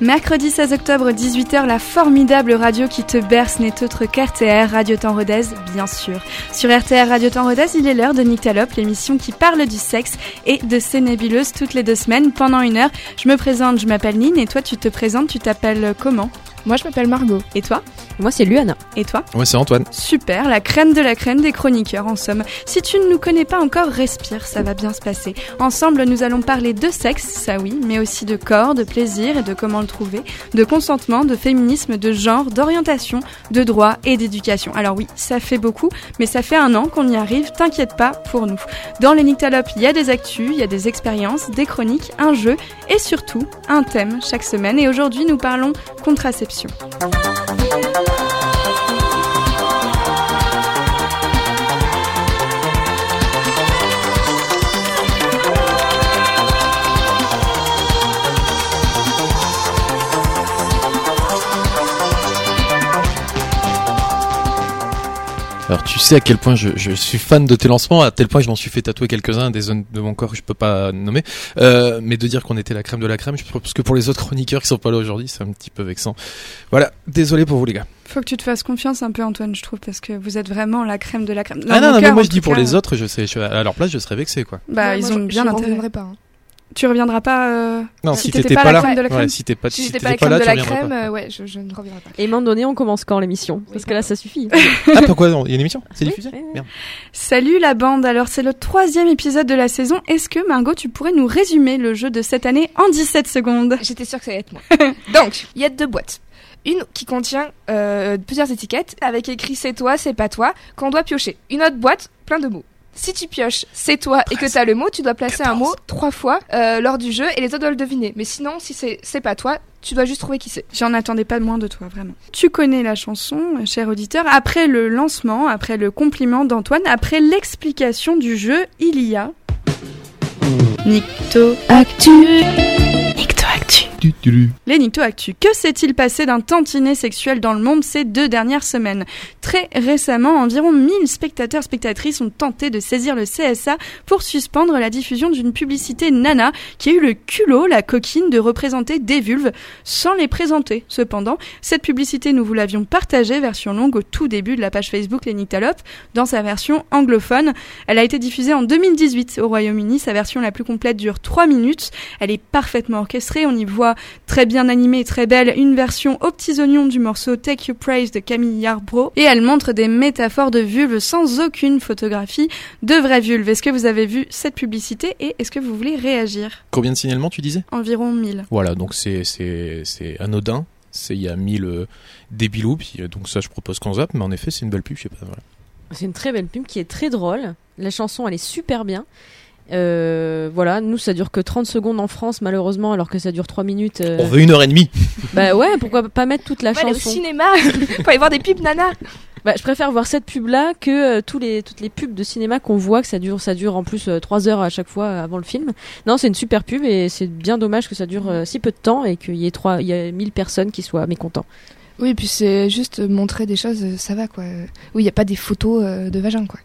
Mercredi 16 octobre, 18h, la formidable radio qui te berce n'est autre qu'RTR, Radio Temps Rodez, bien sûr. Sur RTR Radio Temps Rodez, il est l'heure de Nyctalope, l'émission qui parle du sexe et de ses nébuleuses toutes les deux semaines pendant une heure. Je me présente, je m'appelle Nine et toi tu te présentes, tu t'appelles comment? Moi je m'appelle Margot. Et toi? Moi c'est Luana. Et toi? Ouais, c'est Antoine. Super, la crème de la crème des chroniqueurs en somme. Si tu ne nous connais pas encore, respire, ça va bien se passer. Ensemble, nous allons parler de sexe, ça oui, mais aussi de corps, de plaisir et de comment le trouver, de consentement, de féminisme, de genre, d'orientation, de droit et d'éducation. Alors oui, ça fait beaucoup, mais ça fait un an qu'on y arrive, t'inquiète pas pour nous. Dans les Nyctalopes, il y a des actus, il y a des expériences, des chroniques, un jeu et surtout un thème chaque semaine. Et aujourd'hui, nous parlons contraception. записью. Alors tu sais à quel point je, je suis fan de tes lancements, à tel point que je m'en suis fait tatouer quelques-uns des zones de mon corps que je peux pas nommer. Euh, mais de dire qu'on était la crème de la crème, je pense que pour les autres chroniqueurs qui sont pas là aujourd'hui, c'est un petit peu vexant. Voilà, désolé pour vous les gars. Faut que tu te fasses confiance un peu, Antoine, je trouve, parce que vous êtes vraiment la crème de la crème. ah Dans non, mon non, mais moi je dis pour cas, les autres, je sais, je, à leur place, je serais vexé quoi. Bah, Ouais, ils moi, ont je- bien je intérêt. pas. hein. Tu reviendras pas. euh, Non, Si si, t'étais t'étais pas pas, la là, crème de la crème. ouais, si t'es pas, Si si t'étais pas la pas crème là, de tu la reviendrais crème, pas. euh, ouais, je, je ne reviendrai pas. Et à un moment donné, on commence quand l'émission? Parce que là, ça suffit. Ah pourquoi non? Il y a une émission? C'est Oui, diffusé? Merde. Salut la bande, alors c'est le troisième épisode de la saison. Est-ce que Margot, tu pourrais nous résumer le jeu de cette année en 17 secondes? J'étais sûre que ça allait être moi. Donc, il y a deux boîtes. Une qui contient euh, plusieurs étiquettes avec écrit c'est toi, c'est pas toi, qu'on doit piocher. Une autre boîte, plein de mots. Si tu pioches c'est toi et que t'as le mot, tu dois placer un mot trois fois euh, lors du jeu et les autres doivent le deviner. Mais sinon, si c'est c'est pas toi, tu dois juste trouver qui c'est. J'en attendais pas moins de toi, vraiment. Tu connais la chanson, cher auditeur. Après le lancement, après le compliment d'Antoine, après l'explication du jeu, il y a... Nicto Actu Les Actu. Que s'est-il passé d'un tantinet sexuel dans le monde ces deux dernières semaines? Très récemment, environ 1000 spectateurs spectatrices ont tenté de saisir le CSA pour suspendre la diffusion d'une publicité Nana qui a eu le culot, la coquine, de représenter des vulves sans les présenter. Cependant, cette publicité, nous vous l'avions partagée, version longue, au tout début de la page Facebook Les dans sa version anglophone. Elle a été diffusée en 2018 au Royaume-Uni. Sa version la plus complète dure 3 minutes. Elle est parfaitement orchestrée. On y voit très bien animée et très belle une version aux petits oignons du morceau Take You Praise de Camille Yarbrough. Et elle montre des métaphores de vulves sans aucune photographie de vraies vulves. Est-ce que vous avez vu cette publicité et est-ce que vous voulez réagir? Combien de signalements tu disais? Environ 1000. Voilà, donc c'est anodin. C'est il y a mille euh, débilous, puis euh, donc ça je propose qu'on zappe, mais en effet c'est une belle pub, je sais pas. Voilà. C'est une très belle pub qui est très drôle. La chanson, elle est super bien. Euh, voilà, nous ça dure que 30 secondes en France malheureusement alors que ça dure 3 minutes. euh. On veut une heure et demie. Bah ouais, pourquoi pas mettre toute la On va aller au chanson cinéma pour aller voir des pubs Nana. Bah je préfère voir cette pub là que euh, tous les toutes les pubs de cinéma qu'on voit que ça dure ça dure en plus 3 heures à chaque fois euh, avant le film. Non, c'est une super pub et c'est bien dommage que ça dure euh, si peu de temps et qu'il y ait trois il y a 1000 personnes qui soient mécontents. Oui, et puis c'est juste montrer des choses, euh, ça va quoi. Oui, il n'y a pas des photos euh, de vagin quoi.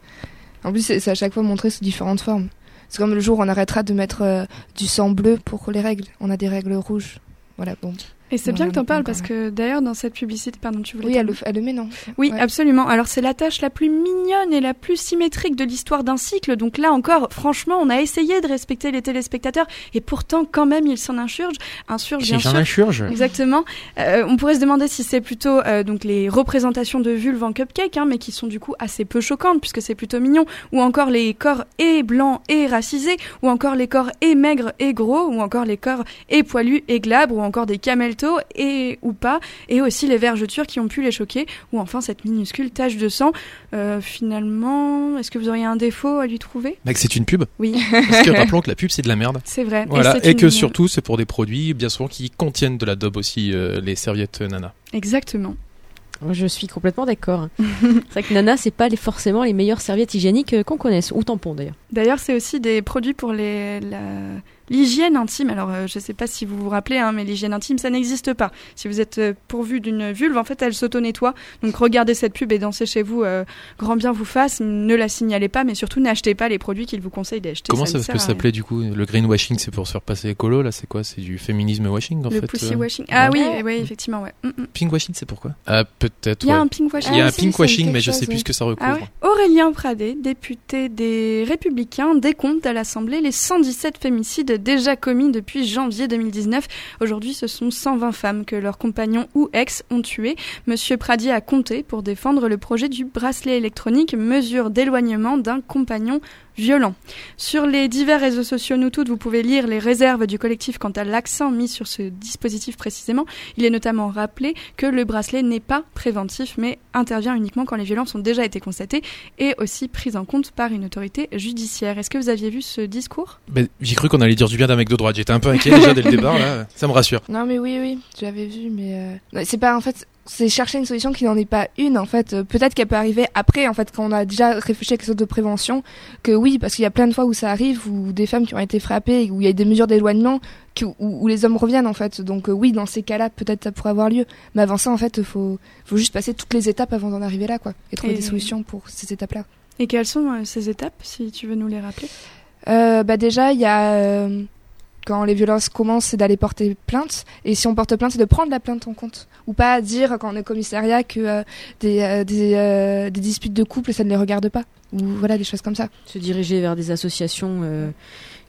En plus, c'est c'est à chaque fois montré sous différentes formes. C'est comme le jour où on arrêtera de mettre euh, du sang bleu pour les règles. On a des règles rouges. Voilà, bon. Et c'est bien que t'en pas parles parce que d'ailleurs dans cette publicité, pardon, tu voulais Oui, elle le, elle le met, non Oui, Ouais. absolument. Alors c'est la tâche la plus mignonne et la plus symétrique de l'histoire d'un cycle. Donc là encore, franchement, on a essayé de respecter les téléspectateurs et pourtant quand même ils s'en insurgent. Insurgent bien sûr. insurge. Exactement. Euh, on pourrait se demander si c'est plutôt euh, donc les représentations de vulves en cupcake, hein, mais qui sont du coup assez peu choquantes puisque c'est plutôt mignon, ou encore les corps et blancs et racisés, ou encore les corps et maigres et gros, ou encore les corps et poilus et glabres, ou encore des et ou pas, et aussi les vergetures qui ont pu les choquer, ou enfin cette minuscule tache de sang. Euh, finalement, est-ce que vous auriez un défaut à lui trouver? Mec, c'est une pub? Oui, Parce que rappelons que la pub c'est de la merde. c'est vrai. Voilà, et, une- que surtout c'est pour des produits bien souvent qui contiennent de la daube aussi, euh, les serviettes Nana. Exactement. Je suis complètement d'accord. c'est vrai que Nana, c'est pas les, forcément les meilleures serviettes hygiéniques euh, qu'on connaisse, ou tampons d'ailleurs. D'ailleurs, c'est aussi des produits pour les, la- L'hygiène intime, alors euh, je ne sais pas si vous vous rappelez, hein, mais l'hygiène intime, ça n'existe pas. Si vous êtes euh, pourvu d'une vulve, en fait, elle s'auto-nettoie. Donc regardez cette pub et dansez chez vous, euh, grand bien vous fasse. Ne la signalez pas, mais surtout n'achetez pas les produits qu'il vous conseille d'acheter. Comment ça, ça, ne peut s'appeler du coup Le greenwashing, c'est pour se faire passer écolo, là c'est quoi? C'est du féminisme washing en Le fait pussy euh? washing. Ah oui, Ouais. oui, effectivement, ouais. Mm, mm. Pinkwashing, c'est pourquoi? Ah, peut-être. Il y a ouais. un pink washing. Il y a Ah, un me pinkwashing, mais je quelque sais plus ce que ça recouvre. Ah ouais. Aurélien Pradé, député des Républicains, décompte à l'Assemblée les 117 fémicides déjà commis depuis janvier 2019. Aujourd'hui, ce sont 120 femmes que leurs compagnons ou ex ont tuées. Monsieur Pradier a compté pour défendre le projet du bracelet électronique, mesure d'éloignement d'un compagnon violent. Sur les divers réseaux sociaux Nous Toutes, vous pouvez lire les réserves du collectif quant à l'accent mis sur ce dispositif précisément. Il est notamment rappelé que le bracelet n'est pas préventif, mais intervient uniquement quand les violences ont déjà été constatées et aussi prises en compte par une autorité judiciaire. Est-ce que vous aviez vu ce discours? Ben, J'ai cru qu'on allait dire du bien d'un mec de droite. J'étais un peu inquiet déjà dès le départ, là. Ça me rassure. Non mais oui oui, j'avais vu mais euh, c'est pas en fait c'est chercher une solution qui n'en est pas une en fait. Euh, Peut-être qu'elle peut arriver après en fait quand on a déjà réfléchi à quelque chose de prévention que oui parce qu'il y a plein de fois où ça arrive où des femmes qui ont été frappées où il y a des mesures d'éloignement où, où les hommes reviennent en fait. Donc euh, oui dans ces cas-là peut-être ça pourrait avoir lieu. Mais avant ça en fait faut faut juste passer toutes les étapes avant d'en arriver là quoi et trouver Et- des solutions pour ces étapes là. Et quelles sont euh, ces étapes, si tu veux nous les rappeler? Euh, bah déjà, il y a euh, quand les violences commencent, c'est d'aller porter plainte. Et si on porte plainte, c'est de prendre la plainte en compte. Ou pas dire quand on est commissariat que euh, des, euh, des, euh, des disputes de couple, ça ne les regarde pas. Ou voilà, des choses comme ça. Se diriger vers des associations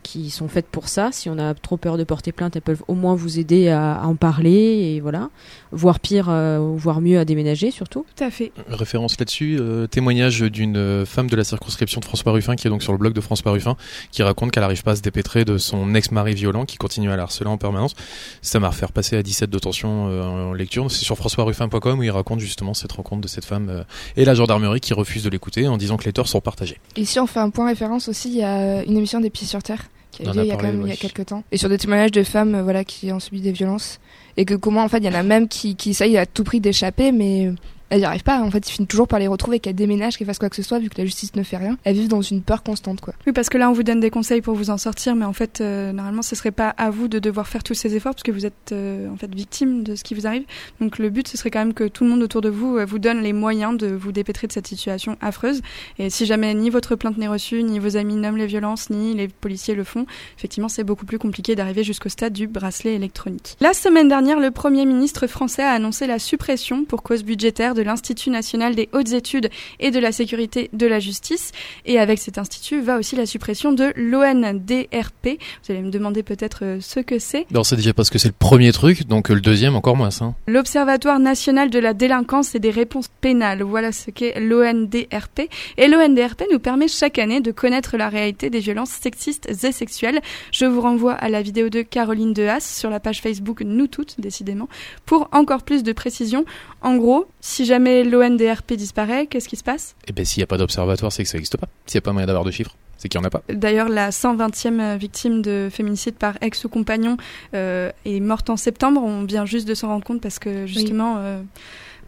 qui sont faites pour ça. Si on a trop peur de porter plainte, elles peuvent au moins vous aider à, à en parler et voilà. Voire pire, euh, voire mieux à déménager surtout. Tout à fait. Référence là-dessus, euh, témoignage d'une femme de la circonscription de François Ruffin qui est donc sur le blog de François Ruffin, qui raconte qu'elle n'arrive pas à se dépêtrer de son ex-mari violent qui continue à la harceler en permanence. Ça m'a refait passer à 17 de tension euh, en lecture. C'est sur françoisruffin.com où il raconte justement cette rencontre de cette femme euh, et la gendarmerie qui refuse de l'écouter en disant que les torts sont partagés. Et si on fait un point référence aussi, il y a une émission des Pieds sur Terre qui lieu il y a quand même il y a quelques temps. Et sur des témoignages de femmes euh, voilà, qui ont subi des violences. Et que comment en fait il y en a même qui, qui essayent à tout prix d'échapper mais elles n'y arrivent pas. En fait ils finissent toujours par les retrouver, qu'elles déménagent, qu'elles fassent quoi que ce soit vu que la justice ne fait rien. Elles vivent dans une peur constante quoi. Oui, parce que là, on vous donne des conseils pour vous en sortir, mais en fait, euh, normalement, ce serait pas à vous de devoir faire tous ces efforts, parce que vous êtes euh, en fait victime de ce qui vous arrive. Donc, le but, ce serait quand même que tout le monde autour de vous euh, vous donne les moyens de vous dépêtrer de cette situation affreuse. Et si jamais ni votre plainte n'est reçue, ni vos amis nomment les violences, ni les policiers le font, effectivement, c'est beaucoup plus compliqué d'arriver jusqu'au stade du bracelet électronique. La semaine dernière, le Premier ministre français a annoncé la suppression, pour cause budgétaire, de l'Institut national des hautes études et de la sécurité de la justice. Et avec cet institut va aussi la suppression de l'ONDRP. Vous allez me demander peut-être euh, ce que c'est. Non, c'est déjà parce que c'est le premier truc, donc euh, le deuxième encore moins. Hein. L'Observatoire national de la délinquance et des réponses pénales. Voilà ce qu'est l'ONDRP. Et l'ONDRP nous permet chaque année de connaître la réalité des violences sexistes et sexuelles. Je vous renvoie à la vidéo de Caroline Dehaas sur la page Facebook Nous Toutes, décidément, pour encore plus de précisions. En gros, si jamais l'ONDRP disparaît, qu'est-ce qui se passe? Et ben s'il n'y a pas d'observatoire, c'est que ça n'existe pas. S'il n'y a pas moyen d'avoir de chiffres, c'est qu'il n'y en a pas. D'ailleurs, la 120e victime de féminicide par ex ou compagnon euh, est morte en septembre. On vient juste de s'en rendre compte parce que justement, euh,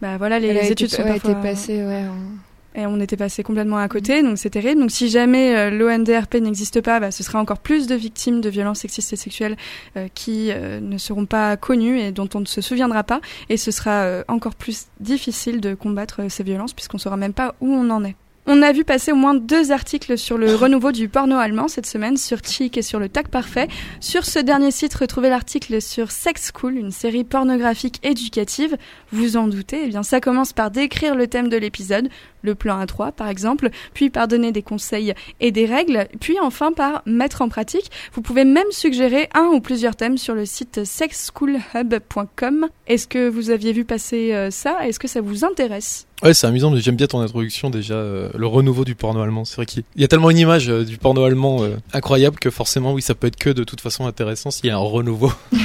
bah voilà, les été- études sont ouais, parfois été passée ouais. en- et on était passé complètement à côté, donc c'est terrible. Donc si jamais euh, l'ONDRP n'existe pas, bah, ce sera encore plus de victimes de violences sexistes et sexuelles euh, qui euh, ne seront pas connues et dont on ne se souviendra pas, et ce sera encore plus difficile de combattre ces violences puisqu'on saura même pas où on en est. On a vu passer au moins deux articles sur le renouveau du porno allemand cette semaine sur Chic et sur le Tac Parfait. Sur ce dernier site, retrouvez l'article sur Sex School, une série pornographique éducative. Vous en doutez, eh bien ça commence par décrire le thème de l'épisode, le plan A3 par exemple, puis par donner des conseils et des règles, puis enfin par mettre en pratique. Vous pouvez même suggérer un ou plusieurs thèmes sur le site sexschoolhub.com. Est-ce que vous aviez vu passer euh, ça? Est-ce que ça vous intéresse? Ouais, c'est amusant, mais j'aime bien ton introduction déjà, euh, le renouveau du porno allemand. C'est vrai qu'il y a tellement une image euh, du porno allemand euh, incroyable que forcément, oui, ça peut être que de toute façon intéressant s'il y a un renouveau.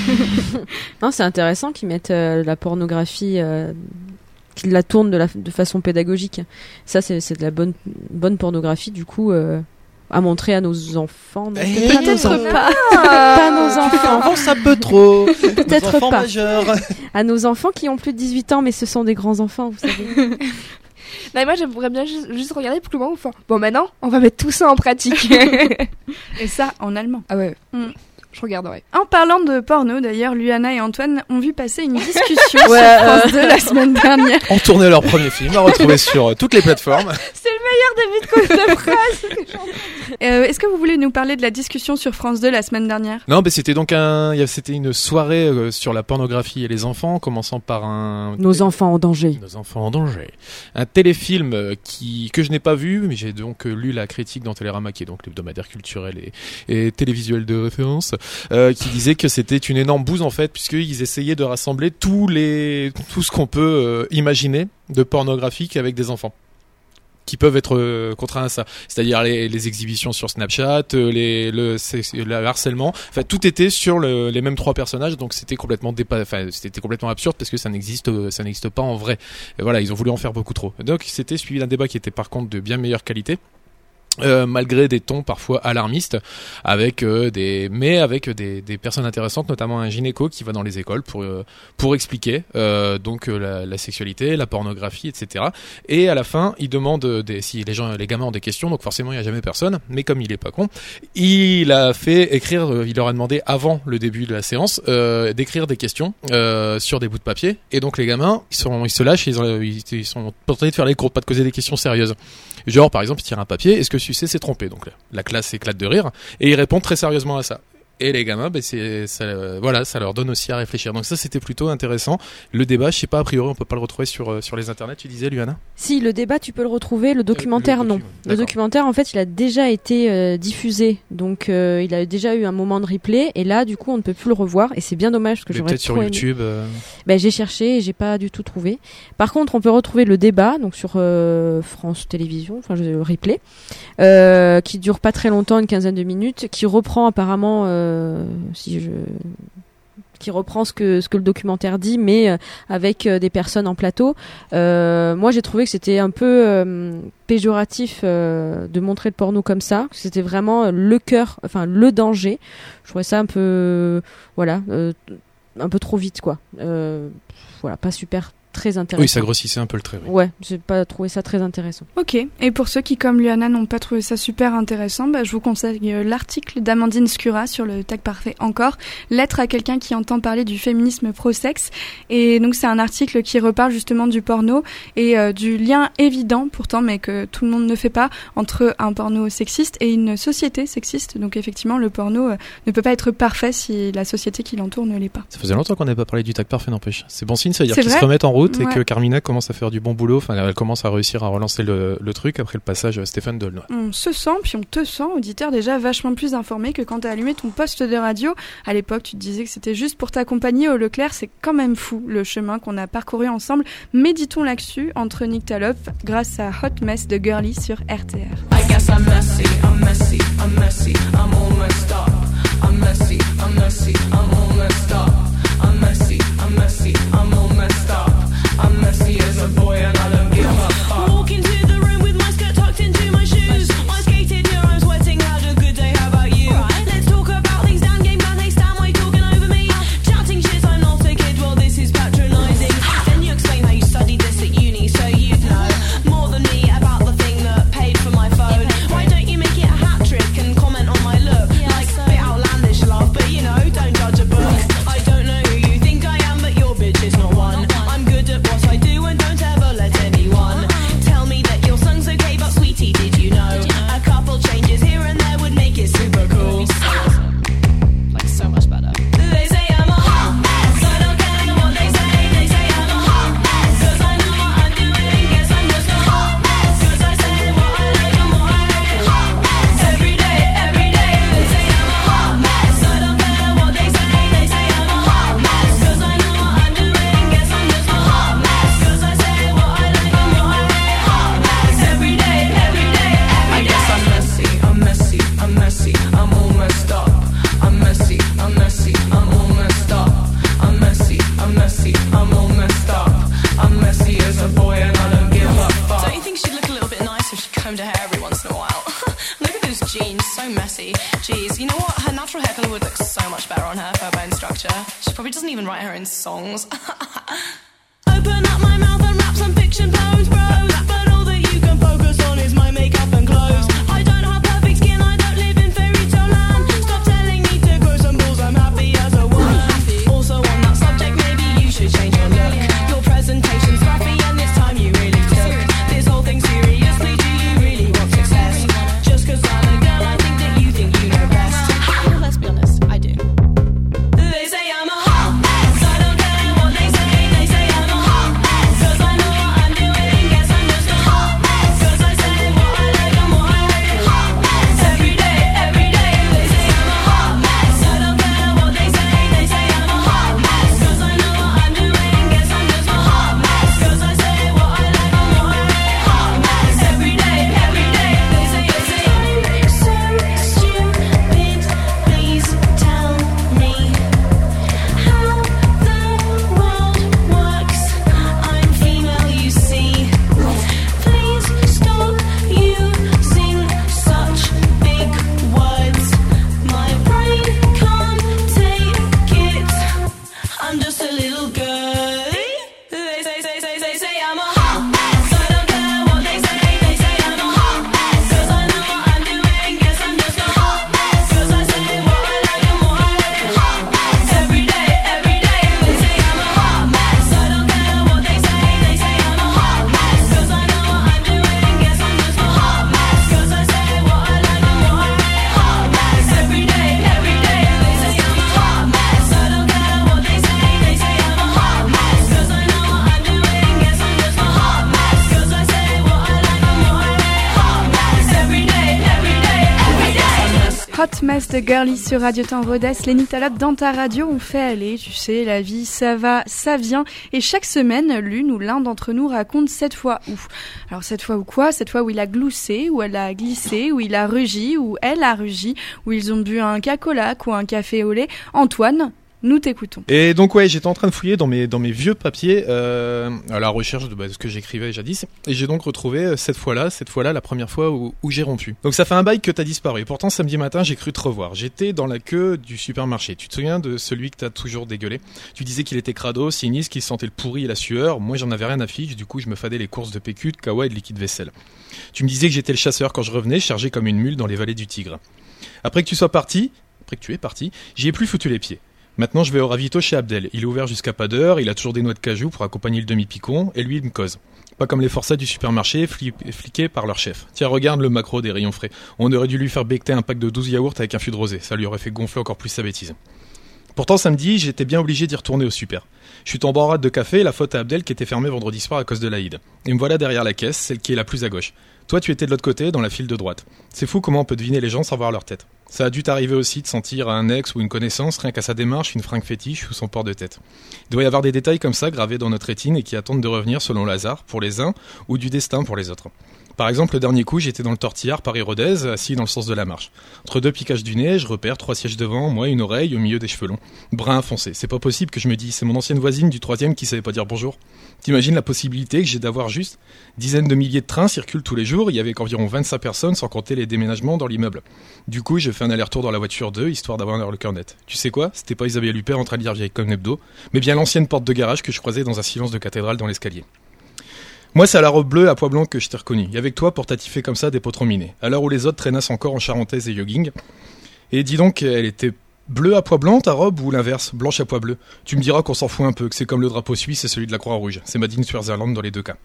Non, c'est intéressant qu'ils mettent la pornographie, qu'ils la tournent de, de façon pédagogique. Ça, c'est de la bonne, bonne pornographie, du coup, à montrer à nos enfants. Eh, peut-être pas pas. Pas nos enfants. avance un peu trop. Peut-être pas. majeurs. À nos enfants qui ont plus de 18 ans, mais ce sont des grands enfants, vous savez. Non, mais moi j'aimerais bien juste, juste regarder pour le moment. Enfin, bon maintenant, on va mettre tout ça en pratique. Et ça en allemand. ah ouais. Je regarderai. En parlant de porno, d'ailleurs, Luana et Antoine ont vu passer une discussion Ouais, sur euh. France 2 la semaine dernière. On tournait leur premier film, à retrouver sur euh, toutes les plateformes. C'est le meilleur début de phrase. Euh, Est-ce que vous voulez nous parler de la discussion sur France 2 la semaine dernière? Non, mais c'était donc un, c'était une soirée euh, sur la pornographie et les enfants, en commençant par un Nos enfants en danger. Nos enfants en danger. Un téléfilm euh, qui que je n'ai pas vu, mais j'ai donc euh, lu la critique dans Télérama, qui est donc l'hebdomadaire culturel et, et télévisuel de référence, euh, qui disait que c'était une énorme bouse en fait, puisqu'ils essayaient de rassembler tous les tout ce qu'on peut euh, imaginer de pornographique avec des enfants qui peuvent être euh, contraints à ça, c'est-à-dire les, exhibitions sur Snapchat, le, harcèlement, enfin tout était sur le- les mêmes trois personnages, donc c'était complètement dépa- c'était complètement absurde parce que ça n'existe ça n'existe pas en vrai. Et voilà, ils ont voulu en faire beaucoup trop. Donc c'était suivi d'un débat qui était par contre de bien meilleure qualité. Euh, malgré des tons parfois alarmistes, avec euh, des, mais avec des, des personnes intéressantes, notamment un gynéco qui va dans les écoles pour euh, pour expliquer euh, donc euh, la, la sexualité, la pornographie, etc. Et à la fin, il demande des, si les gens, les gamins ont des questions, donc forcément il y a jamais personne. Mais comme il est pas con, il a fait écrire, il leur a demandé avant le début de la séance d'écrire des questions sur des bouts de papier. Et donc les gamins, ils sont, ils se lâchent, ils, ont- ils, sont tentés de faire les cours, pas de poser des questions sérieuses. Genre par exemple, ils tirent un papier, est-ce que Sucé s'est trompé Donc la classe éclate de rire et ils répondent très sérieusement à ça. Et les gamins, ben c'est, ça, euh, voilà, ça leur donne aussi à réfléchir. Donc ça, c'était plutôt intéressant. Le débat, je sais pas, a priori, on peut pas le retrouver sur euh, sur les internets. Tu disais, Luana? Si, le débat, tu peux le retrouver, le documentaire, le non. document, Le documentaire, en fait, il a déjà été euh, diffusé, donc euh, il a déjà eu un moment de replay, et là, du coup, on ne peut plus le revoir, et c'est bien dommage parce que Mais j'aurais peut-être sur aimé. YouTube. euh, Ben, j'ai cherché et j'ai pas du tout trouvé. Par contre, on peut retrouver le débat donc sur euh, France Télévisions, enfin le replay, euh, qui dure pas très longtemps, une quinzaine de minutes, qui reprend apparemment, euh, je qui reprend ce que le documentaire dit, mais euh, avec euh, des personnes en plateau. Euh, moi, j'ai trouvé que c'était un peu euh, péjoratif euh, de montrer le porno comme ça. C'était vraiment euh, le cœur, enfin le danger. Je trouvais ça un peu, voilà, euh, un peu trop vite, quoi. Euh, voilà, pas super très intéressant. Oui, ça grossissait un peu le trait. oui. Ouais, j'ai pas trouvé ça très intéressant. Ok. Et pour ceux qui, comme Luana, n'ont pas trouvé ça super intéressant, bah, je vous conseille euh, l'article d'Amandine Scura sur le tag parfait encore, lettre à quelqu'un qui entend parler du féminisme pro-sexe. Et donc c'est un article qui reparle justement du porno et euh, du lien évident, pourtant, mais que tout le monde ne fait pas, entre un porno sexiste et une société sexiste. Donc effectivement, le porno euh, ne peut pas être parfait si la société qui l'entoure ne l'est pas. Ça faisait longtemps qu'on n'avait pas parlé du tag parfait, n'empêche. C'est bon signe, ça veut dire qu'ils se remettent en route et Ouais. que Carmina commence à faire du bon boulot. Enfin, elle commence à réussir à relancer le, le truc après le passage à Stéphane Dolnoy. On se sent, puis on te sent, auditeur, déjà vachement plus informé que quand t'as allumé ton poste de radio. À l'époque, tu te disais que c'était juste pour t'accompagner au Leclerc. C'est quand même fou le chemin qu'on a parcouru ensemble. Méditons là-dessus entre Nick Talop grâce à Hot Mess de Girly sur RTR. I guess I'm messy, I'm messy, De Girly sur Radio Temps Rodès. Les Nitalopes dans ta radio ont fait aller. Tu sais, la vie, ça va, ça vient. Et chaque semaine, l'une ou l'un d'entre nous raconte cette fois où. Alors cette fois où quoi? Cette fois où il a gloussé, où elle a glissé, où il a rugi, où elle a rugi, où ils ont bu un cacolac ou un café au lait. Antoine, nous t'écoutons. Et donc ouais, j'étais en train de fouiller dans mes vieux papiers euh, à la recherche de, bah, ce que j'écrivais jadis, et j'ai donc retrouvé euh, cette fois-là, cette fois-là, la première fois où, où j'ai rompu. Donc ça fait un bail que t'as disparu. Et pourtant samedi matin, j'ai cru te revoir. J'étais dans la queue du supermarché. Tu te souviens de celui que t'as toujours dégueulé? Tu disais qu'il était crado, sinistre, qu'il sentait le pourri et la sueur. Moi, j'en avais rien à fiche. Du coup, je me fadais les courses de PQ, de kawa et de liquide vaisselle. Tu me disais que j'étais le chasseur quand je revenais, chargé comme une mule dans les vallées du Tigre. Après que tu sois parti, après que tu es parti, j'y ai plus foutu les pieds. Maintenant, je vais au ravito chez Abdel. Il est ouvert jusqu'à pas d'heure, il a toujours des noix de cajou pour accompagner le demi-picon, et lui, il me cause. Pas comme les forçats du supermarché, fli- fliqués par leur chef. Tiens, regarde le macro des rayons frais. On aurait dû lui faire becter un pack de 12 yaourts avec un fût de rosé. Ça lui aurait fait gonfler encore plus sa bêtise. Pourtant, samedi, j'étais bien obligé d'y retourner au super. Je suis en rade de café, la faute à Abdel qui était fermé vendredi soir à cause de l'Aïd. Et me voilà derrière la caisse, celle qui est la plus à gauche. Toi, tu étais de l'autre côté, dans la file de droite. C'est fou comment on peut deviner les gens sans voir leur tête. Ça a dû t'arriver aussi de sentir à un ex ou une connaissance, rien qu'à sa démarche, une fringue fétiche ou son port de tête. Il doit y avoir des détails comme ça gravés dans notre rétine et qui attendent de revenir selon l'hasard pour les uns ou du destin pour les autres. Par exemple, le dernier coup, j'étais dans le tortillard Paris-Rodez, assis dans le sens de la marche. Entre deux piquages du nez, je repère trois sièges devant, moi une oreille au milieu des cheveux longs. Brun foncé. C'est pas possible que je me dis, c'est mon ancienne voisine du troisième qui savait pas dire bonjour. T'imagines la possibilité que j'ai d'avoir juste dizaines de milliers de trains circulent tous les jours, il y avait qu'environ 25 personnes sans compter les déménagements dans l'immeuble. Du coup, j'ai fait un aller-retour dans la voiture 2, histoire d'avoir le cœur net. Tu sais quoi? C'était pas Isabelle Huppert en train de lire vieille comme hebdo, mais bien l'ancienne porte de garage que je croisais dans un silence de cathédrale dans l'escalier. Moi, c'est à la robe bleue à pois blanc que je t'ai reconnu. Et avec toi pour t'attifer comme ça des potrons minés. À l'heure où les autres traînassent encore en charentaise et jogging. Et dis donc, elle était bleue à pois blanc ta robe ou l'inverse, blanche à pois bleu? Tu me diras qu'on s'en fout un peu, que c'est comme le drapeau suisse et celui de la Croix-Rouge. C'est Madine Switzerland dans les deux cas.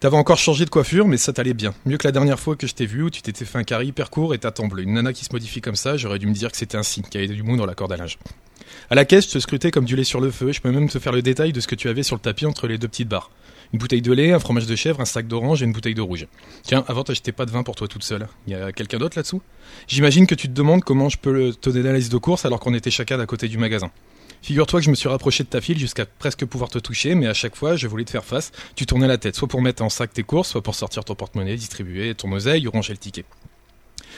T'avais encore changé de coiffure, mais ça t'allait bien. Mieux que la dernière fois que je t'ai vu où tu t'étais fait un carré hyper et ta temps bleu. Une nana qui se modifie comme ça, j'aurais dû me dire que c'était un signe, qu'il y avait du mou dans la corde à linge. À la caisse, je te scrutais comme du lait sur le feu. Je peux même te faire le détail de ce que tu avais sur le tapis entre les deux petites barres. Une bouteille de lait, un fromage de chèvre, un sac d'orange et une bouteille de rouge. Tiens, avant t'achetais pas de vin pour toi toute seule. Il y a quelqu'un d'autre là-dessous? J'imagine que tu te demandes comment je peux te donner la liste de courses alors qu'on était chacun à côté du magasin. Figure-toi que je me suis rapproché de ta file jusqu'à presque pouvoir te toucher, mais à chaque fois, je voulais te faire face. Tu tournais la tête, soit pour mettre en sac tes courses, soit pour sortir ton porte-monnaie, distribuer ton oseille ou ranger le ticket.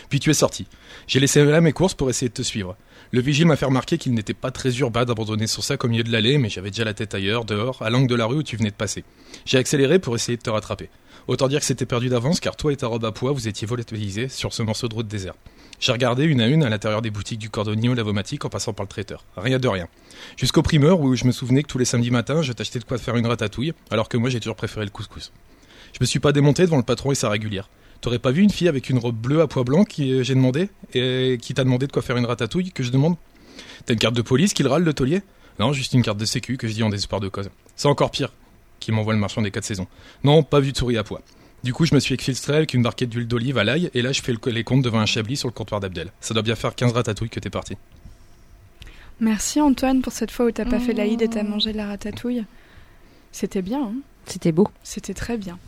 Puis tu es sorti. J'ai laissé là mes courses pour essayer de te suivre. Le vigile m'a fait remarquer qu'il n'était pas très urbain d'abandonner son sac au milieu de l'allée, mais j'avais déjà la tête ailleurs, dehors, à l'angle de la rue où tu venais de passer. J'ai accéléré pour essayer de te rattraper. Autant dire que c'était perdu d'avance, car toi et ta robe à pois, vous étiez volatilisés sur ce morceau de route désert. J'ai regardé une à une à l'intérieur des boutiques du cordonnier au lavomatique en passant par le traiteur. Rien de rien. Jusqu'au primeur où je me souvenais que tous les samedis matins, je t'achetais de quoi faire une ratatouille, alors que moi j'ai toujours préféré le couscous. Je me suis pas démonté devant le patron et sa régulière. T'aurais pas vu une fille avec une robe bleue à pois blanc qui euh, j'ai demandé et qui t'a demandé de quoi faire une ratatouille que je demande? T'as une carte de police qu'il râle le taulier? Non, juste une carte de sécu que je dis en désespoir de cause. C'est encore pire qui m'envoie le marchand des quatre saisons. Non, pas vu de souris à pois. Du coup, je me suis exfiltré avec une barquette d'huile d'olive à l'ail et là, je fais le- les comptes devant un chablis sur le comptoir d'Abdel. Ça doit bien faire 15 ratatouilles que t'es parti. Merci Antoine pour cette fois où t'as pas fait l'Aïd et t'as mangé de la ratatouille. C'était bien, hein C'était beau. C'était très bien.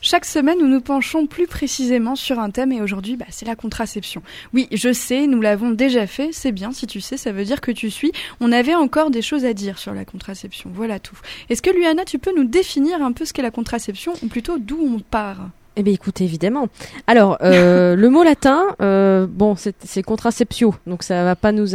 Chaque semaine, nous nous penchons plus précisément sur un thème et aujourd'hui, bah, c'est la contraception. Oui, je sais, nous l'avons déjà fait, c'est bien, si tu sais, ça veut dire que tu suis. On avait encore des choses à dire sur la contraception, voilà tout. Est-ce que Luana, tu peux nous définir un peu ce qu'est la contraception, ou plutôt d'où on part? Eh bien, écoutez, évidemment. Alors, euh, le mot latin, euh, bon, c'est contraceptio, donc ça va pas nous,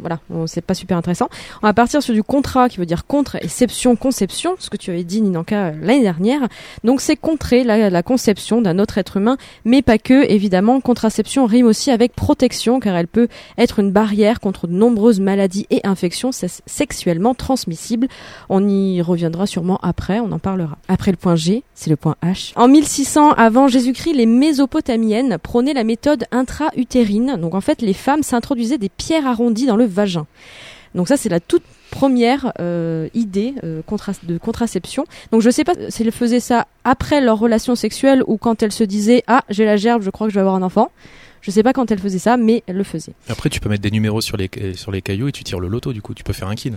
voilà, c'est pas super intéressant. On va partir sur du contrat, qui veut dire contre, et seption, conception, ce que tu avais dit, Ninanka, euh, l'année dernière. Donc, c'est contrer la, la conception d'un autre être humain, mais pas que, évidemment. Contraception rime aussi avec protection, car elle peut être une barrière contre de nombreuses maladies et infections se- sexuellement transmissibles. On y reviendra sûrement après, on en parlera. Après le point G, c'est le point H. En 1600 avant Jésus-Christ, les Mésopotamiennes prônaient la méthode intra-utérine. Donc en fait, les femmes s'introduisaient des pierres arrondies dans le vagin. Donc ça, c'est la toute première euh, idée euh, de contraception. Donc je sais pas si elles faisaient ça après leur relation sexuelle ou quand elles se disaient ah j'ai la gerbe, je crois que je vais avoir un enfant. Je sais pas quand elles faisaient ça, mais elles le faisaient. Après, tu peux mettre des numéros sur les, sur les cailloux et tu tires le loto, du coup, tu peux faire un kin.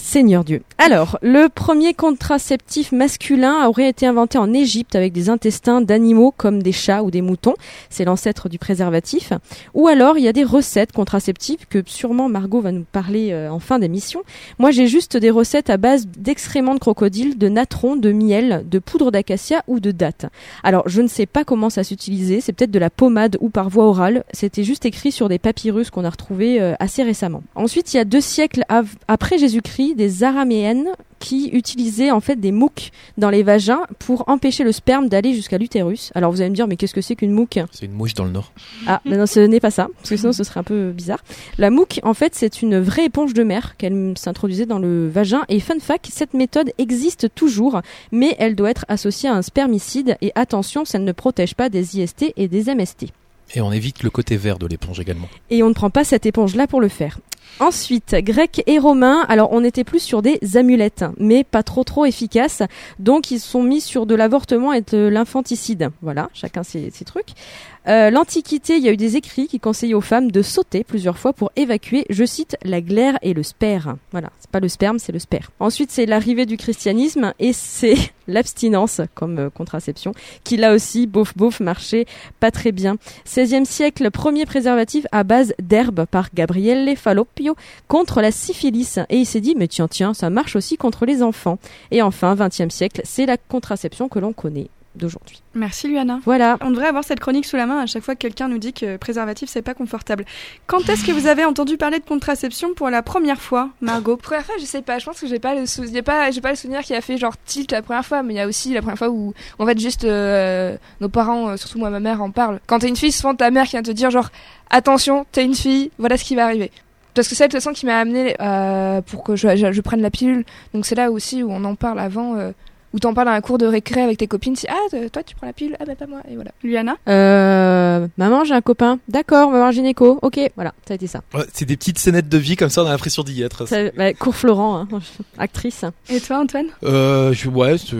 Seigneur Dieu. Alors, le premier contraceptif masculin aurait été inventé en Égypte avec des intestins d'animaux comme des chats ou des moutons. C'est l'ancêtre du préservatif. Ou alors, il y a des recettes contraceptives que sûrement Margot va nous parler euh, en fin d'émission. Moi, j'ai juste des recettes à base d'excréments de crocodile, de natron, de miel, de poudre d'acacia ou de dattes. Alors, je ne sais pas comment ça s'utilisait. C'est peut-être de la pommade ou par voie orale. C'était juste écrit sur des papyrus qu'on a retrouvés euh, assez récemment. Ensuite, il y a deux siècles après Jésus-Christ, des araméennes qui utilisaient en fait des mouques dans les vagins pour empêcher le sperme d'aller jusqu'à l'utérus. Alors vous allez me dire, mais qu'est-ce que c'est qu'une mouque C'est une mouche dans le nord. Ah, mais non, ce n'est pas ça, parce que sinon ce serait un peu bizarre. La mouque, en fait, c'est une vraie éponge de mer qu'elle s'introduisait dans le vagin. Et fun fact, cette méthode existe toujours, mais elle doit être associée à un spermicide. Et attention, ça ne protège pas des IST et des MST. Et on évite le côté vert de l'éponge également. Et on ne prend pas cette éponge-là pour le faire. Ensuite, grecs et romains, alors on était plus sur des amulettes, mais pas trop trop efficaces. Donc ils sont mis sur de l'avortement et de l'infanticide. Voilà, chacun ses, trucs. Euh, L'Antiquité, il y a eu des écrits qui conseillaient aux femmes de sauter plusieurs fois pour évacuer, je cite, la glaire et le sperme. Voilà, c'est pas le sperme, c'est le sperme. Ensuite, c'est l'arrivée du christianisme et c'est l'abstinence comme euh, contraception qui là aussi, bof bof, marchait pas très bien. 16e siècle, premier préservatif à base d'herbe par Gabriele Contre la syphilis. Et il s'est dit, mais tiens, tiens, ça marche aussi contre les enfants. Et enfin, 20e siècle, c'est la contraception que l'on connaît d'aujourd'hui. Merci Luana. Voilà. On devrait avoir cette chronique sous la main à chaque fois que quelqu'un nous dit que préservatif c'est pas confortable. Quand est-ce que vous avez entendu parler de contraception pour la première fois, Margot? Première fois, je sais pas. Je pense que j'ai pas le pas, j'ai pas le souvenir qui a fait genre tilt la première fois, mais il y a aussi la première fois où, en fait, juste euh, nos parents, euh, surtout moi, ma mère, en parlent. Quand t'es une fille, souvent ta mère qui vient te dire genre, attention, t'es une fille, voilà ce qui va arriver. Parce que c'est de toute façon qui m'a amené euh, pour que je prenne la pilule. Donc c'est là aussi où on en parle avant. Euh, où t'en parles à un cours de récré avec tes copines, si ah euh, toi tu prends la pilule, ah bah pas moi, et voilà. Luana Euh, maman, j'ai un copain. D'accord, on va voir un gynéco. Ok, voilà, ça a été ça. Ouais, c'est des petites scénettes de vie comme ça, on a l'impression d'y être. Ça- bah, cours Florent, hein, actrice. Et toi Antoine? Euh, je, ouais, c'est-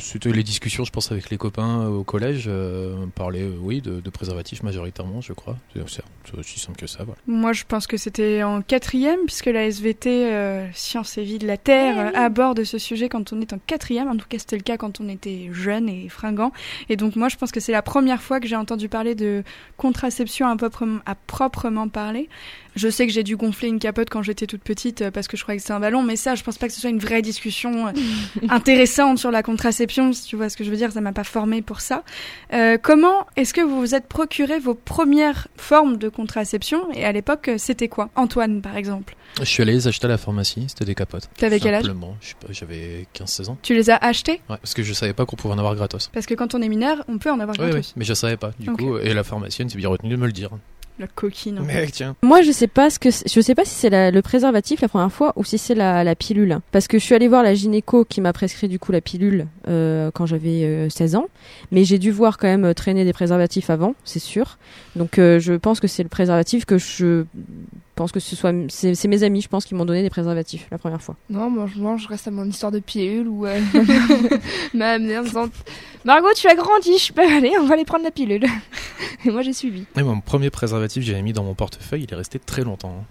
c'était les discussions, je pense, avec les copains euh, au collège. Euh, on parlait, euh, oui, de, de préservatifs majoritairement, je crois. C'est aussi simple que ça. Voilà. Moi je pense que c'était en quatrième puisque la SVT euh, Sciences et Vie de la Terre euh, aborde ce sujet quand on est en quatrième. En tout cas c'était le cas quand on était jeune et fringant. Et donc moi je pense que c'est la première fois que j'ai entendu parler de contraception à proprement parler. Je sais que j'ai dû gonfler une capote quand j'étais toute petite euh, parce que je croyais que c'était un ballon, mais ça je pense pas que ce soit une vraie discussion euh, intéressante sur la contraception, si tu vois ce que je veux dire, ça m'a pas formé pour ça. Euh, comment est-ce que vous vous êtes procuré vos premières formes de contraception et à l'époque c'était quoi? Antoine par exemple. Je suis allé les acheter à la pharmacie, c'était des capotes. T'avais quel âge? Simplement, j'avais 15-16 ans. Tu les as achetés Ouais, parce que je savais pas qu'on pouvait en avoir gratos. parce que quand on est mineur, on peut en avoir Ouais, ouais, gratos. mais je savais pas. Du Ok. coup, et la pharmacienne s'est bien retenue de me le dire. La coquine. Mec, tiens. Moi, je sais pas ce que c'est- je sais pas si c'est le préservatif la première fois ou si c'est la, la pilule. Parce que je suis allée voir la gynéco qui m'a prescrit du coup la pilule euh, quand j'avais euh, 16 ans, mais j'ai dû voir quand même euh, traîner des préservatifs avant, c'est sûr. Donc euh, je pense que c'est le préservatif que je pense que ce soit c'est mes amis, je pense, qui m'ont donné des préservatifs la première fois. Non, moi je, moi, je reste à mon histoire de pilule où elle m'a amené en disant Margot, tu as grandi, je peux aller, on va aller prendre la pilule. Et moi j'ai suivi. Et mon premier préservatif, j'avais mis dans mon portefeuille, il est resté très longtemps. hein.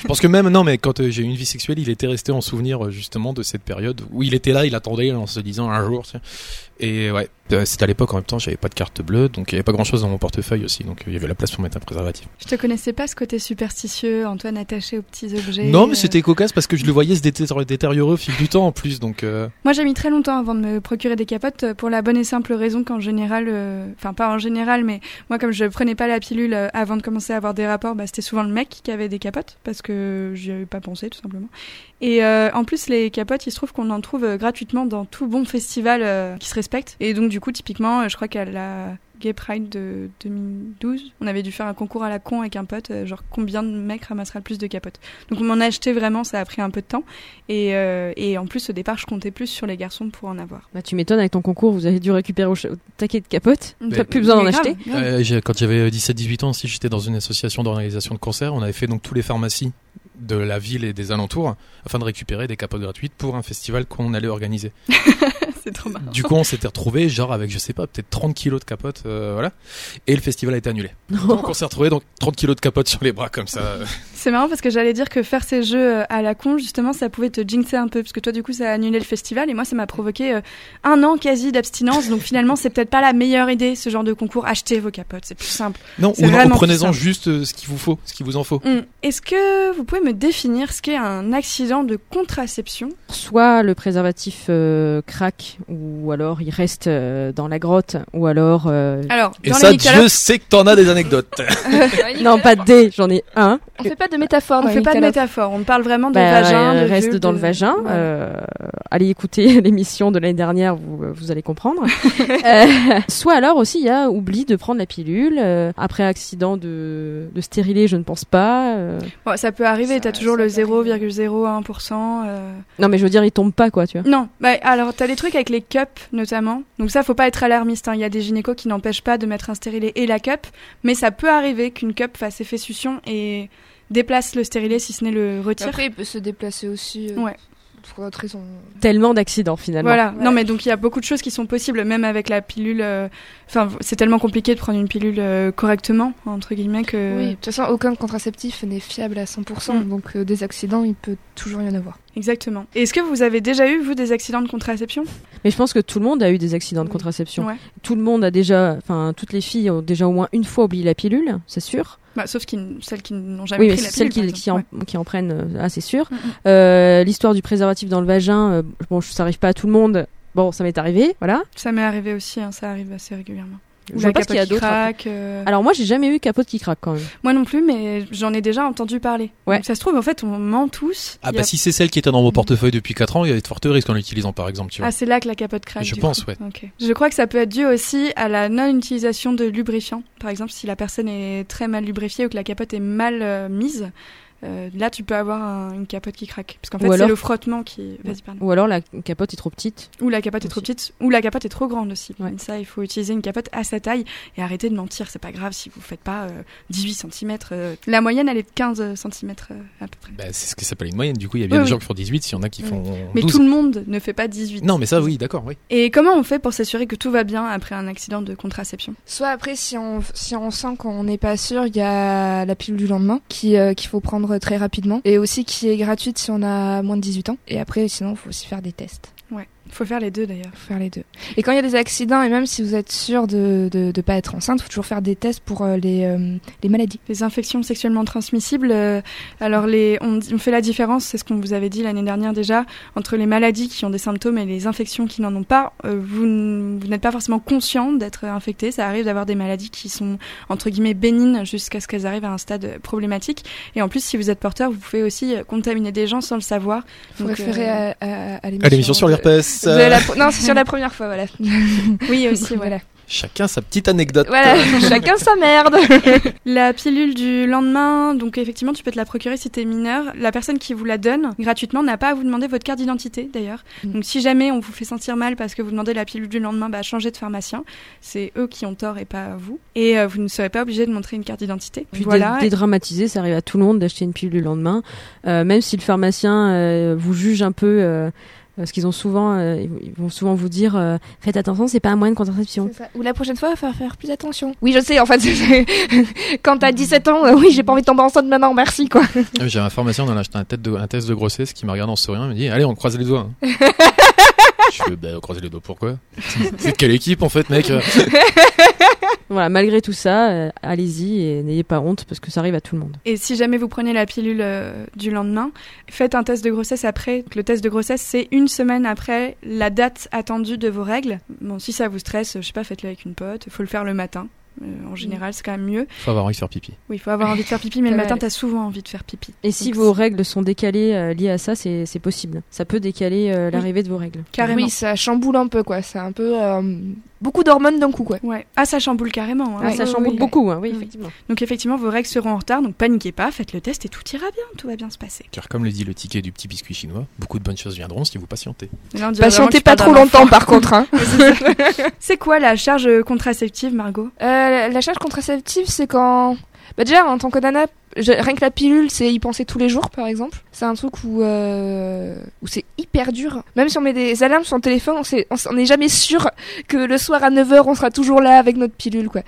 Je pense que même, non, mais quand euh, j'ai eu une vie sexuelle, il était resté en souvenir euh, justement de cette période où il était là, il attendait en se disant un jour. tiens. Et ouais, euh, c'était à l'époque en même temps, j'avais pas de carte bleue, donc il y avait pas grand chose dans mon portefeuille aussi, donc il y avait la place pour mettre un préservatif. Je te connaissais pas ce côté superstitieux, Antoine attaché aux petits objets. non, mais euh. c'était cocasse parce que je le voyais se dété- détériorer au fil du temps en plus, donc euh, Moi, j'ai mis très longtemps avant de me procurer des capotes euh, pour la bonne et simple raison qu'en général, euh, enfin pas en général, mais moi comme je prenais pas la pilule avant de commencer à avoir des rapports, bah, c'était souvent le mec qui avait des capotes parce que j'y avais pas pensé tout simplement. Et euh, en plus, les capotes, il se trouve qu'on en trouve euh, gratuitement dans tout bon festival euh, qui se respecte. Et donc du coup, typiquement, je crois qu'à la Gay Pride de 2012, on avait dû faire un concours à la con avec un pote, genre combien de mecs ramassera le plus de capotes. Donc on m'en a acheté vraiment, ça a pris un peu de temps. Et, euh, et en plus, au départ, je comptais plus sur les garçons pour en avoir. Bah tu m'étonnes avec ton concours, vous avez dû récupérer au, ch- au taquet de capote. Mais- T'as plus besoin d'en acheter. euh, quand j'avais 17-18 ans aussi, j'étais dans une association d'organisation de concerts, on avait fait donc tous les pharmacies de la ville et des alentours afin de récupérer des capotes gratuites pour un festival qu'on allait organiser. C'est trop marrant. Du coup, on s'était retrouvé genre avec, je sais pas, peut-être 30 kilos de capote, euh, voilà. Et le festival a été annulé. Donc on s'est retrouvé donc 30 kilos de capote sur les bras comme ça. C'est marrant parce que j'allais dire que faire ces jeux euh, à la con, justement, ça pouvait te jinxer un peu. Parce que toi, du coup, ça a annulé le festival. Et moi, ça m'a provoqué euh, un an quasi d'abstinence. Donc finalement, c'est peut-être pas la meilleure idée, ce genre de concours. Achetez vos capotes, c'est plus simple. Non, ou non, prenez-en juste euh, ce qu'il vous faut, ce qu'il vous en faut. Hum. Est-ce que vous pouvez me définir ce qu'est un accident de contraception? Soit le préservatif euh, craque, ou alors il reste euh, dans la grotte, ou alors... euh, Alors, Et dans ça, Dieu sait que t'en as des anecdotes. Non, pas des, j'en ai un. On fait pas de métaphore. on fait pas de métaphore. On parle vraiment de Bah, vagin. euh, de reste dans le vagin. Euh, allez écouter l'émission de l'année dernière, vous, euh, vous allez comprendre. Euh, soit alors aussi, il y a oubli de prendre la pilule. euh, après accident de, de stérilet, je ne pense pas. euh. Bon, ça peut arriver. T'as toujours le peut arriver. 0,01%. euh, Non, mais je veux dire, il tombe pas, quoi, tu vois. Non, bah alors t'as des trucs avec les cups notamment. Donc ça, faut pas être alarmiste. hein. Il y a des gynécos qui n'empêchent pas de mettre un stérilet et la cup, mais ça peut arriver qu'une cup fasse effet succion et déplace le stérilet si ce n'est le retire. Après, il peut se déplacer aussi. euh, Ouais. Pour d'autres raisons. Tellement d'accidents, finalement. Voilà. Ouais. Non, mais donc il y a beaucoup de choses qui sont possibles, même avec la pilule. euh, Enfin, c'est tellement compliqué de prendre une pilule euh, correctement entre guillemets que. Oui, de toute façon, aucun contraceptif n'est fiable à 100%. Mm. Donc, euh, des accidents, il peut toujours y en avoir. Exactement. Est-ce que vous avez déjà eu vous des accidents de contraception? Mais je pense que tout le monde a eu des accidents de Oui. contraception. Ouais. Tout le monde a déjà, enfin, toutes les filles ont déjà au moins une fois oublié la pilule, c'est sûr. Bah, sauf qui, celles qui n'ont jamais Oui, mais pris la celles pilule. qui, qui, en, qui en prennent, euh, ah, c'est sûr. Mm, mm. Euh, L'histoire du préservatif dans le vagin, euh, bon, ça arrive pas à tout le monde. Bon, ça m'est arrivé, voilà. Ça m'est arrivé aussi. hein, ça arrive assez régulièrement. Je Ou la qu'il y a capote qui craque, euh, Alors moi, j'ai jamais eu capote qui craque quand même. Moi non plus, mais j'en ai déjà entendu parler. Ouais. Donc, ça se trouve, en fait, on ment tous. Ah bah a- si c'est celle qui était dans vos portefeuilles depuis 4 ans, il y a de fortes risques en l'utilisant par exemple, tu vois. Ah, c'est là que la capote craque. Je pense, coup. ouais. Ok. Je crois que ça peut être dû aussi à la non-utilisation de lubrifiant. Par exemple, si la personne est très mal lubrifiée ou que la capote est mal euh, mise, euh, là, tu peux avoir un- une capote qui craque. Parce qu'en fait, c'est le frottement qui. Vas-y, pardon. Ou alors la capote est trop petite. Ou la capote est trop petite, ou la capote est trop grande aussi. Ouais. Ça, il faut utiliser une capote à sa taille et arrêter de mentir. C'est pas grave si vous faites pas euh, 18 cm. la moyenne, elle est de 15 cm à peu près. Bah, c'est ce qui s'appelle une moyenne, du coup il y a bien Oui, des oui. gens qui font 18, s'il y en a qui Oui. font Mais 12. tout le monde ne fait pas 18. Non mais ça oui, d'accord, oui. Et comment on fait pour s'assurer que tout va bien après un accident de contraception? Soit après, si on, si on sent qu'on n'est pas sûr, il y a la pilule du lendemain qui euh, qu'il faut prendre très rapidement et aussi qui est gratuite si on a moins de 18 ans. Et après, sinon, il faut aussi faire des tests. Faut faire les deux d'ailleurs. Faut faire les deux. Et quand il y a des accidents, et même si vous êtes sûr de de, de pas être enceinte, faut toujours faire des tests pour euh, les, euh, les maladies. Les infections sexuellement transmissibles, euh, alors les, on, on fait la différence, c'est ce qu'on vous avait dit l'année dernière déjà, entre les maladies qui ont des symptômes et les infections qui n'en ont pas. Euh, vous vous n'êtes pas forcément conscient d'être infecté. Ça arrive d'avoir des maladies qui sont entre guillemets bénignes jusqu'à ce qu'elles arrivent à un stade problématique. Et en plus, si vous êtes porteur, vous pouvez aussi euh, contaminer des gens sans le savoir. Référer euh, à, à, à À l'émission sur l'herpès. Euh, la- Non, c'est sur la première fois, voilà. Oui, aussi, voilà. Chacun sa petite anecdote. Voilà, chacun sa merde. La pilule du lendemain, donc effectivement, tu peux te la procurer si t'es mineur. La personne qui vous la donne gratuitement n'a pas à vous demander votre carte d'identité d'ailleurs. Mm. Donc si jamais on vous fait sentir mal parce que vous demandez la pilule du lendemain, bah changez de pharmacien. C'est eux qui ont tort et pas vous. Et euh, vous ne serez pas obligé de montrer une carte d'identité. Puis voilà. dé- dédramatiser, ça arrive à tout le monde d'acheter une pilule le lendemain. Euh, même si le pharmacien euh, vous juge un peu, euh, parce qu'ils ont souvent, euh, ils vont souvent vous dire, euh, faites attention, c'est pas un moyen de contraception. Ça. Ou la prochaine fois, il va falloir faire plus attention. Oui, je sais, en fait, quand t'as 17 ans, euh, oui, j'ai pas envie de tomber enceinte maintenant, merci, quoi. Ah, J'ai un pharmacien, on a acheté un, tête de- un test de grossesse qui m'a regardé en souriant, il m'a dit allez on croise les doigts. hein. Je fais bah croiser les doigts pourquoi? C'est de quelle équipe en fait mec? Voilà, malgré tout ça, euh, allez-y et n'ayez pas honte parce que ça arrive à tout le monde. Et si jamais vous prenez la pilule euh, du lendemain, faites un test de grossesse après. Le test de grossesse, c'est une semaine après la date attendue de vos règles. Bon, si ça vous stresse, je sais pas, faites-le avec une pote. Il faut le faire le matin. Euh, en général, c'est quand même mieux. Faut avoir envie de faire pipi. Oui, il faut avoir envie de faire pipi, mais le matin, t'as souvent envie de faire pipi. Et si vos règles sont décalées euh, liées à ça, c'est c'est possible. Ça peut décaler euh, Oui. l'arrivée de vos règles. Carrément. Oui, ça chamboule un peu, quoi. C'est un peu. Beaucoup d'hormones d'un coup, quoi. Ouais. Ah, ça chamboule carrément. hein. Ah, ça chamboule oui. beaucoup, hein, oui, Oui. effectivement. Donc effectivement, vos règles seront en retard, donc paniquez pas, faites le test et tout ira bien, tout va bien se passer. Car comme le dit le ticket du petit biscuit chinois, beaucoup de bonnes choses viendront si vous patientez. Là, Patientez pas trop longtemps, enfant. par contre, hein. C'est quoi la charge contraceptive, Margot? Euh, la charge contraceptive, c'est quand. Bah déjà, en tant que nana, je- rien que la pilule, c'est y penser tous les jours, par exemple. C'est un truc où, euh, où c'est hyper dur. Même si on met des alarmes sur le téléphone, on n'est jamais sûr que le soir à 9h, on sera toujours là avec notre pilule, quoi.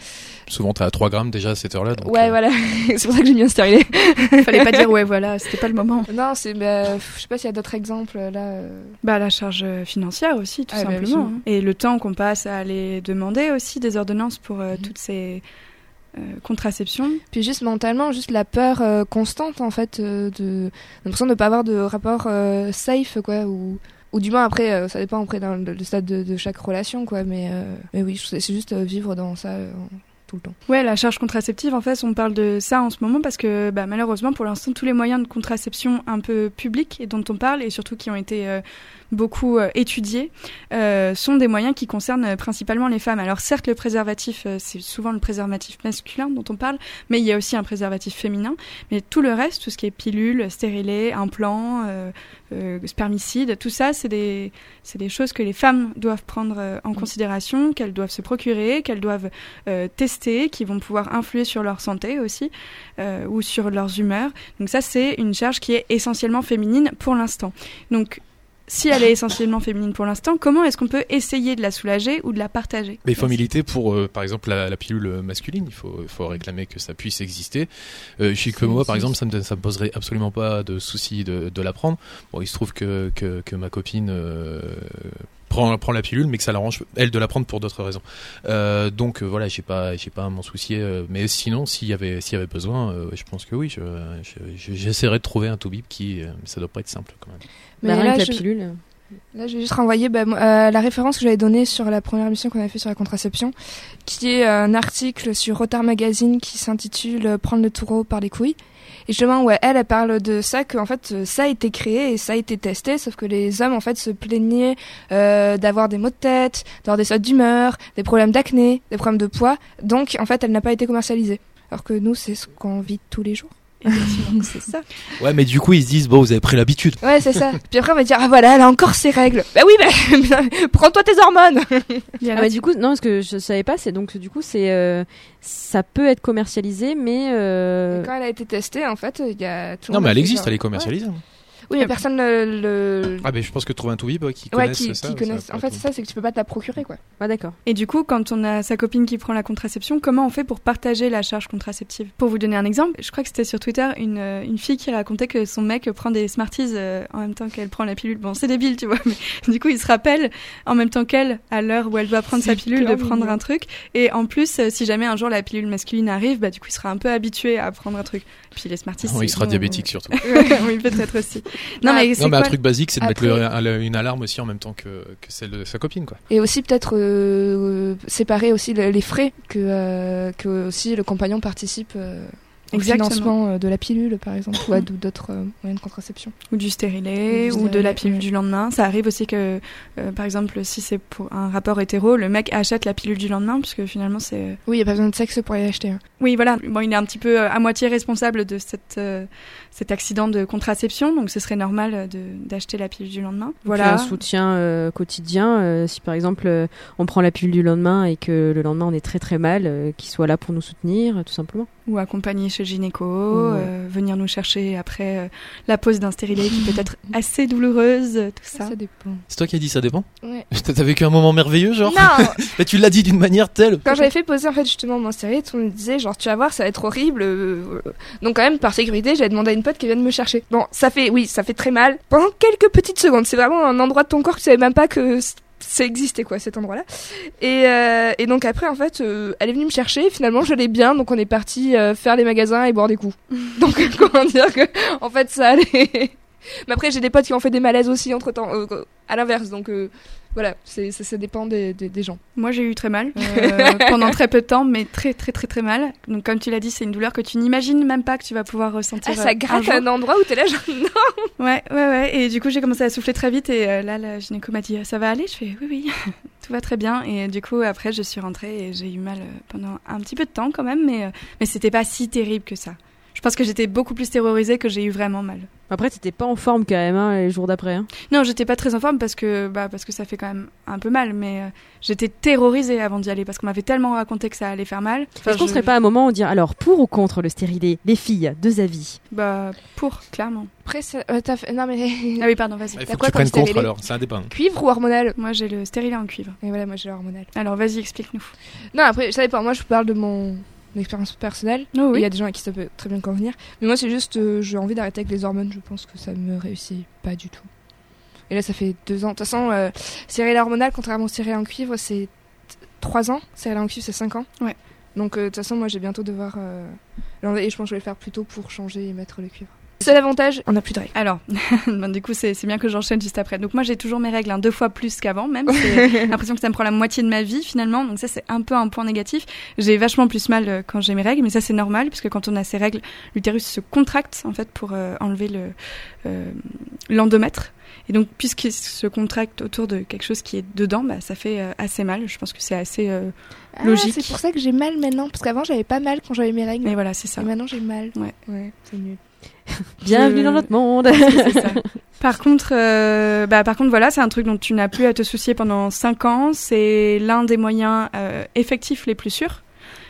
Souvent, t'es à 3 grammes déjà à cette heure-là. ouais, euh, voilà. c'est pour ça que j'ai bien stérilé. Fallait pas dire ouais voilà, c'était pas le moment. Non, c'est, bah, je sais pas s'il y a d'autres exemples, là. euh. Bah la charge financière aussi tout Ah, bah, simplement. Et le temps qu'on passe à aller demander aussi des ordonnances pour euh, Mhm. toutes ces euh, contraceptions. Puis juste mentalement, juste la peur euh, constante, en fait, euh, de l'impression de ne pas avoir de rapport safe, quoi, ou... Ou du moins après, ça dépend après dans le, stade de, chaque relation, quoi. Mais, mais oui, c'est juste vivre dans ça tout le temps. Ouais, la charge contraceptive, en fait, on parle de ça en ce moment parce que bah, malheureusement, pour l'instant, tous les moyens de contraception un peu publics et dont on parle, et surtout qui ont été euh, beaucoup euh, étudiés, euh, sont des moyens qui concernent principalement les femmes. Alors certes, le préservatif, c'est souvent le préservatif masculin dont on parle, mais il y a aussi un préservatif féminin. Mais tout le reste, tout ce qui est pilule, stérilet, implant, euh, euh, spermicide, tout ça, c'est des, c'est des choses que les femmes doivent prendre en considération, qu'elles doivent se procurer, qu'elles doivent euh, tester, qui vont pouvoir influer sur leur santé aussi, euh, ou sur leurs humeurs. Donc ça, c'est une charge qui est essentiellement féminine pour l'instant. Donc si elle est essentiellement féminine pour l'instant, comment est-ce qu'on peut essayer de la soulager ou de la partager? Mais il faut militer pour, euh, par exemple, la, la pilule masculine. Il faut, réclamer que ça puisse exister. Euh, chez que moi, par exemple, ça me, ça me poserait absolument pas de souci de, de la prendre. Bon, il se trouve que, que, que ma copine euh, prend, prend la pilule, mais que ça l'arrange elle de la prendre pour d'autres raisons. Euh, donc euh, voilà, j'ai pas, j'ai pas à m'en soucier. euh, mais sinon, s'il y avait, s'il y avait besoin, euh, je pense que oui. Je, je- je- j'essaierai de trouver un toubib qui, euh, ça doit pas être simple quand même. Bah, rien là, la je- pilule. Là, je vais juste renvoyer bah, euh, la référence que j'avais donnée sur la première émission qu'on avait fait sur la contraception, qui est un article sur Retard Magazine qui s'intitule Prendre le taureau par les couilles. Et justement, ouais, elle, elle parle de ça, que en fait, euh, ça a été créé et ça a été testé, sauf que les hommes, en fait, se plaignaient euh, d'avoir des maux de tête, d'avoir des sautes d'humeur, des problèmes d'acné, des problèmes de poids. Donc, en fait, elle n'a pas été commercialisée. Alors que nous, c'est ce qu'on vit tous les jours. C'est ça. Ouais, mais du coup, ils se disent, bon, vous avez pris l'habitude. Ouais, c'est ça. Puis après, on va dire, ah voilà, elle a encore ses règles. Bah oui, bah, prends-toi tes hormones. Ah bah, du coup, non, ce que je savais pas, c'est donc du coup, c'est euh, ça peut être commercialisé, mais euh, Quand elle a été testée, en fait, il y a tout le Non, mais elle existe, genre- elle est commercialisée. Oui, mais personne le. le- Ah, mais je pense que trouver un toubib ouais, qui Ouais, connaisse qui, ça. qui ça connaissent. va En fait, c'est ça, c'est que tu peux pas te la procurer, quoi. ah d'accord. Et du coup, quand on a sa copine qui prend la contraception, comment on fait pour partager la charge contraceptive? Pour vous donner un exemple, je crois que c'était sur Twitter une, euh, une fille qui racontait que son mec prend des Smarties euh, en même temps qu'elle prend la pilule. Bon, c'est débile, tu vois, mais du coup, il se rappelle en même temps qu'elle, à l'heure où elle doit prendre sa pilule, de prendre mignon. un truc. Et en plus, euh, si jamais un jour la pilule masculine arrive, bah du coup, il sera un peu habitué à prendre un truc. Puis les Smarties, Non, c'est- il sera bon, diabétique surtout. oui, peut-être aussi. Non, Ah, mais c'est Non, mais un truc basique, c'est de mettre le- une alarme aussi en même temps que, que celle de sa copine, quoi. Et aussi, peut-être, euh, séparer aussi le- les frais que, euh, que aussi le compagnon participe euh, au Exactement. financement euh, de la pilule, par exemple, ou à d'autres euh, moyens de contraception. ou du stérilet Ou du ou de la pilule ouais. du lendemain. Ça arrive aussi que, euh, par exemple, si c'est pour un rapport hétéro, le mec achète la pilule du lendemain, puisque finalement c'est. Oui, il n'y a pas besoin de sexe pour y acheter. hein. Oui, voilà. Bon, il est un petit peu euh, à moitié responsable de cette, euh, cet accident de contraception, donc ce serait normal euh, de d'acheter la pilule du lendemain. Voilà. Un soutien euh, quotidien. euh, si par exemple euh, on prend la pilule du lendemain et que le lendemain on est très très mal, euh, qu'il soit là pour nous soutenir, tout simplement. Ou accompagner chez le gynéco, euh, venir nous chercher après euh, la pause d'un stérilet qui peut être assez douloureuse, tout ça. Ça dépend. C'est toi qui as dit ça dépend Ouais. T'as vécu un moment merveilleux, genre Non, Mais tu l'as dit d'une manière telle. Quand j'avais fait poser en fait justement mon stérilet, tout le monde me disait genre tu vas voir ça va être horrible. Donc quand même par sécurité j'avais demandé à une pote qui vienne me chercher. Bon ça fait oui ça fait très mal pendant quelques petites secondes. C'est vraiment un endroit de ton corps que tu savais même pas que ça existait quoi cet endroit là. Et, euh, et donc après en fait euh, elle est venue me chercher. Finalement je l'ai bien donc on est parti euh, faire les magasins et boire des coups. donc comment dire que en fait ça allait. Mais après j'ai des potes qui ont fait des malaises aussi entre temps à l'inverse donc euh, voilà c'est ça, ça dépend des, des, des gens. Moi, j'ai eu très mal euh, pendant très peu de temps, mais très très très très mal. Donc, comme tu l'as dit, c'est une douleur que tu n'imagines même pas que tu vas pouvoir ressentir. Ah, euh, ça un gratte à un endroit où t'es là genre non. Ouais, ouais, ouais. Et du coup, j'ai commencé à souffler très vite. Et euh, là, la gynéco m'a dit Ça va aller? Je fais Oui, oui, tout va très bien. Et du coup, après, je suis rentrée et j'ai eu mal euh, pendant un petit peu de temps quand même. Mais, euh, mais c'était pas si terrible que ça. Je pense que j'étais beaucoup plus terrorisée que j'ai eu vraiment mal. Après, t'étais pas en forme quand même hein, les jours d'après. Hein. Non, j'étais pas très en forme parce que, bah, parce que ça fait quand même un peu mal, mais euh, j'étais terrorisée avant d'y aller parce qu'on m'avait tellement raconté que ça allait faire mal. Enfin, Est-ce qu'on je- serait pas à un moment où dire alors pour ou contre le stérilet Les filles, deux avis? Bah, pour, clairement. Après, ça- euh, t'as fait... Non, mais... Ah oui, pardon, vas-y. Il T'as faut que quoi tu prennes contre alors, c'est indépendant. Cuivre ou hormonal? Moi, j'ai le stérilet en cuivre. Et voilà, moi j'ai l'hormonal. Alors, vas-y, explique-nous. Non, après, ça dépend. Moi, je vous parle de mon expérience personnelle. Oh, Il y a des gens à qui ça peut très bien convenir. Mais moi, c'est juste, euh, j'ai envie d'arrêter avec les hormones. Je pense que ça me réussit pas du tout. Et là, ça fait deux ans. De toute façon, euh, stérilet hormonal, contrairement au stérilet en cuivre, c'est trois ans. Stérilet en cuivre, c'est cinq ans. Ouais. Donc, euh, de toute façon, moi, j'ai bientôt devoir euh, l'enlever. Et je pense que je vais le faire plus tôt pour changer et mettre le cuivre. Seul avantage, on n'a plus de règles. Alors, ben, du coup, c'est bien que j'enchaîne juste après. Donc, moi, j'ai toujours mes règles hein, deux fois plus qu'avant, même. J'ai l'impression que ça me prend la moitié de ma vie, finalement. Donc, ça, c'est un peu un point négatif. J'ai vachement plus mal euh, quand j'ai mes règles, mais ça, c'est normal, puisque quand on a ses règles, l'utérus se contracte, en fait, pour euh, enlever le euh, l'endomètre. Et donc, puisqu'il se contracte autour de quelque chose qui est dedans, bah, ça fait euh, assez mal. Je pense que c'est assez euh, Logique. Ah, c'est pour ça que j'ai mal maintenant. Parce qu'avant, j'avais pas mal quand j'avais mes règles. Mais voilà, c'est ça. Et maintenant, j'ai mal. Ouais. Ouais, c'est nul. Bienvenue Je- dans notre monde. Ça. Par contre, euh, bah, par contre, voilà, c'est un truc dont tu n'as plus à te soucier pendant 5 ans. C'est l'un des moyens euh, effectifs les plus sûrs.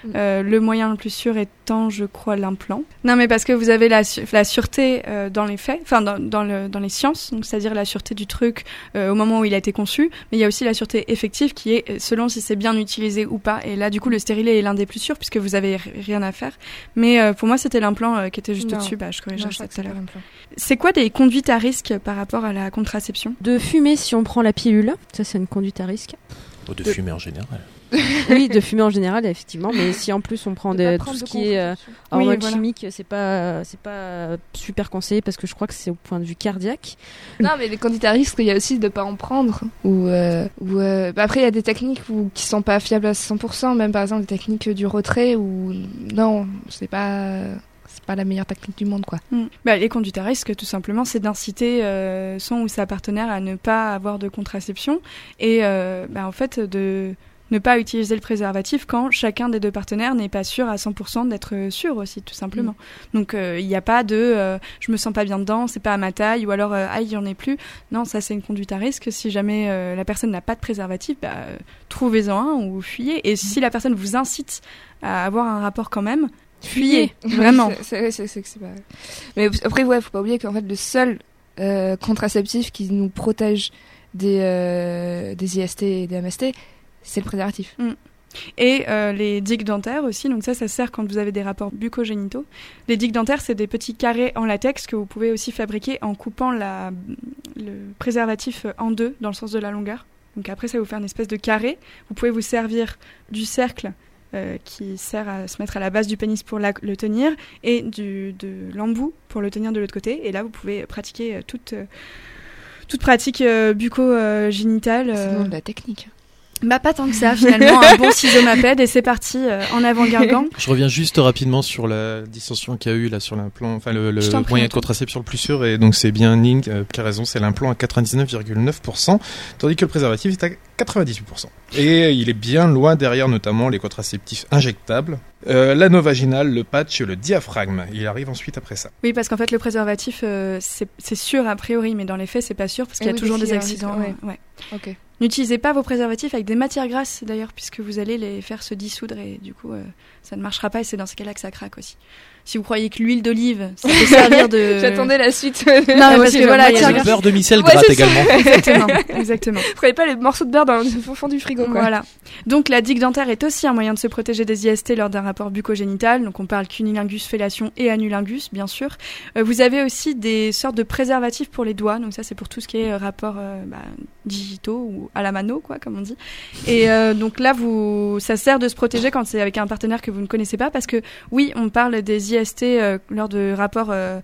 Mm. Euh, le moyen le plus sûr étant, je crois, l'implant. Non, mais parce que vous avez la, la sûreté euh, dans les faits, enfin dans, dans, le, dans les sciences, donc c'est-à-dire la sûreté du truc euh, au moment où il a été conçu, mais il y a aussi la sûreté effective qui est selon si c'est bien utilisé ou pas. Et là, du coup, le stérilet est l'un des plus sûrs puisque vous avez rien à faire. Mais euh, pour moi, c'était l'implant euh, qui était juste au-dessus. Bah, je corrigerai ça tout à c'est l'heure. C'est quoi des conduites à risque par rapport à la contraception? De fumer si on prend la pilule, ça c'est une conduite à risque. Ou de De- fumer en général. oui, de fumer en général, effectivement, mais si en plus on prend De tout ce de qui est euh, contraception. Oui, hormones voilà. chimiques, c'est pas c'est pas super conseillé parce que je crois que c'est au point de vue cardiaque. Non, mais les candidats à risque, il y a aussi de pas en prendre. Ou, euh, ou euh, bah après, il y a des techniques où, qui sont pas fiables à 100%, même par exemple des techniques du retrait où non, c'est pas c'est pas la meilleure technique du monde quoi. Mm. Bah, les conduites à risque, tout simplement, c'est d'inciter euh, son ou sa partenaire à ne pas avoir de contraception et euh, bah, en fait de ne pas utiliser le préservatif quand chacun des deux partenaires n'est pas sûr à 100% d'être sûr aussi, tout simplement. Donc euh, il n'y a pas de euh, je me sens pas bien dedans, c'est pas à ma taille ou alors euh, ah il y en est plus. Non, ça c'est une conduite à risque. Si jamais la personne n'a pas de préservatif, bah, trouvez-en un ou fuyez. Et si la personne vous incite à avoir un rapport quand même, fuyez, vraiment. C'est pas- Mais après, ouais, faut pas oublier qu'en fait, le seul euh, contraceptif qui nous protège des, euh, des IST et des MST, c'est le préservatif. Et euh, les digues dentaires aussi, donc ça, ça sert quand vous avez des rapports bucogénitaux. Les digues dentaires, c'est des petits carrés en latex que vous pouvez aussi fabriquer en coupant la, le préservatif en deux dans le sens de la longueur. Donc après, ça vous faire une espèce de carré. Vous pouvez vous servir du cercle euh, qui sert à se mettre à la base du pénis pour la- le tenir et du, de l'embout pour le tenir de l'autre côté. Et là, vous pouvez pratiquer euh, toute, toute pratique buco-génitale. C'est le nom de la technique. Bah pas tant que ça finalement, un bon ciseau-mapède et c'est parti euh, en avant Gargan. Je reviens juste rapidement sur la dissension qu'il y a eu là sur l'implant, enfin le, le prie, moyen de contraception le plus sûr et donc c'est bien Ning euh, qui a raison, c'est l'implant à 99,9% tandis que le préservatif est à 98%. Et il est bien loin derrière notamment les contraceptifs injectables, euh, l'anneau vaginal, le patch, le diaphragme. Il arrive ensuite après ça. Oui parce qu'en fait le préservatif euh, c'est sûr a priori mais dans les faits c'est pas sûr parce qu'il y a oui, toujours des accidents. risque, ouais. Ok. N'utilisez pas vos préservatifs avec des matières grasses d'ailleurs puisque vous allez les faire se dissoudre et du coup euh, ça ne marchera pas et c'est dans ce cas-là que ça craque aussi. Si vous croyez que l'huile d'olive ça peut servir de J'attendais la suite. Non, mais parce que voilà, tiens, le beurre de micelle Ouais, gratte également. exactement, exactement. Vous croyez pas les morceaux de beurre dans le fond du frigo quoi. Voilà. Donc la digue dentaire est aussi un moyen de se protéger des IST lors d'un rapport bucogénital. Donc on parle cunilingus, fellation et anulingus, bien sûr. Euh, vous avez aussi des sortes de préservatifs pour les doigts. Donc ça c'est pour tout ce qui est euh, rapport euh, bah, digitaux ou à la mano, quoi, comme on dit. Et euh, donc là, vous, ça sert de se protéger quand c'est avec un partenaire que vous ne connaissez pas, parce que oui, on parle des IST euh, lors de rapports. Euh,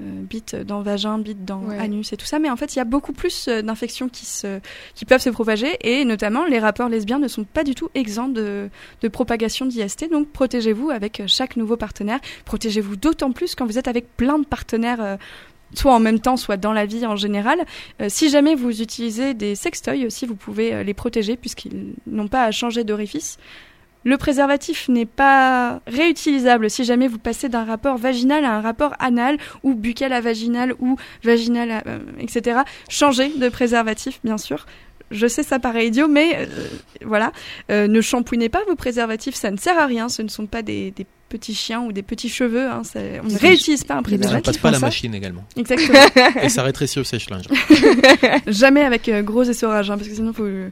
euh, bite dans vagin, bite dans Ouais. anus et tout ça, mais en fait il y a beaucoup plus d'infections qui se qui peuvent se propager et notamment les rapports lesbiens ne sont pas du tout exempts de, de propagation d'IST. Donc protégez-vous avec chaque nouveau partenaire. Protégez-vous d'autant plus quand vous êtes avec plein de partenaires. euh, soit en même temps, soit dans la vie en général. Euh, si jamais vous utilisez des sextoys aussi, vous pouvez les protéger puisqu'ils n'ont pas à changer d'orifice. Le préservatif n'est pas réutilisable si jamais vous passez d'un rapport vaginal à un rapport anal ou buccal à vaginal ou vaginal à, euh, etc. Changez de préservatif, bien sûr. Je sais, ça paraît idiot, mais euh, voilà. Euh, ne shampouinez pas vos préservatifs, ça ne sert à rien. Ce ne sont pas des, des petits chiens ou des petits cheveux. Hein, ça- on ne réutilise pas un des Ça préservatif. passe pas la ça. machine également. Exactement. Et ça rétrécit au sèche-linge. Jamais avec gros essorage, hein, parce que sinon vous,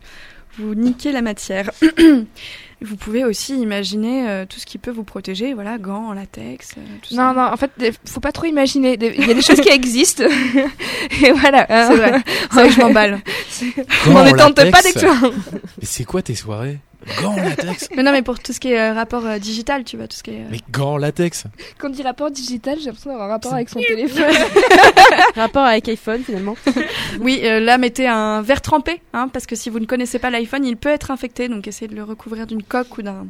vous niquez la matière. vous pouvez aussi imaginer euh, tout ce qui peut vous protéger, voilà, gants en latex, euh, tout Non, ça. non, en fait, faut pas trop imaginer. Il y a des choses qui existent. Et voilà. C'est vrai. C'est vrai que je m'emballe. On ne en tente pas d'explorer. Mais c'est quoi tes soirées? Gants en latex Mais non, mais pour tout ce qui est euh, rapport euh, digital, tu vois, tout ce qui est. euh, Mais gants en latex Quand on dit rapport digital, j'ai l'impression d'avoir un rapport avec son téléphone. Rapport avec iPhone finalement. Oui, euh, là, mettez un verre trempé, hein, parce que si vous ne connaissez pas l'iPhone, il peut être infecté, donc essayez de le recouvrir d'une coque ou d'un.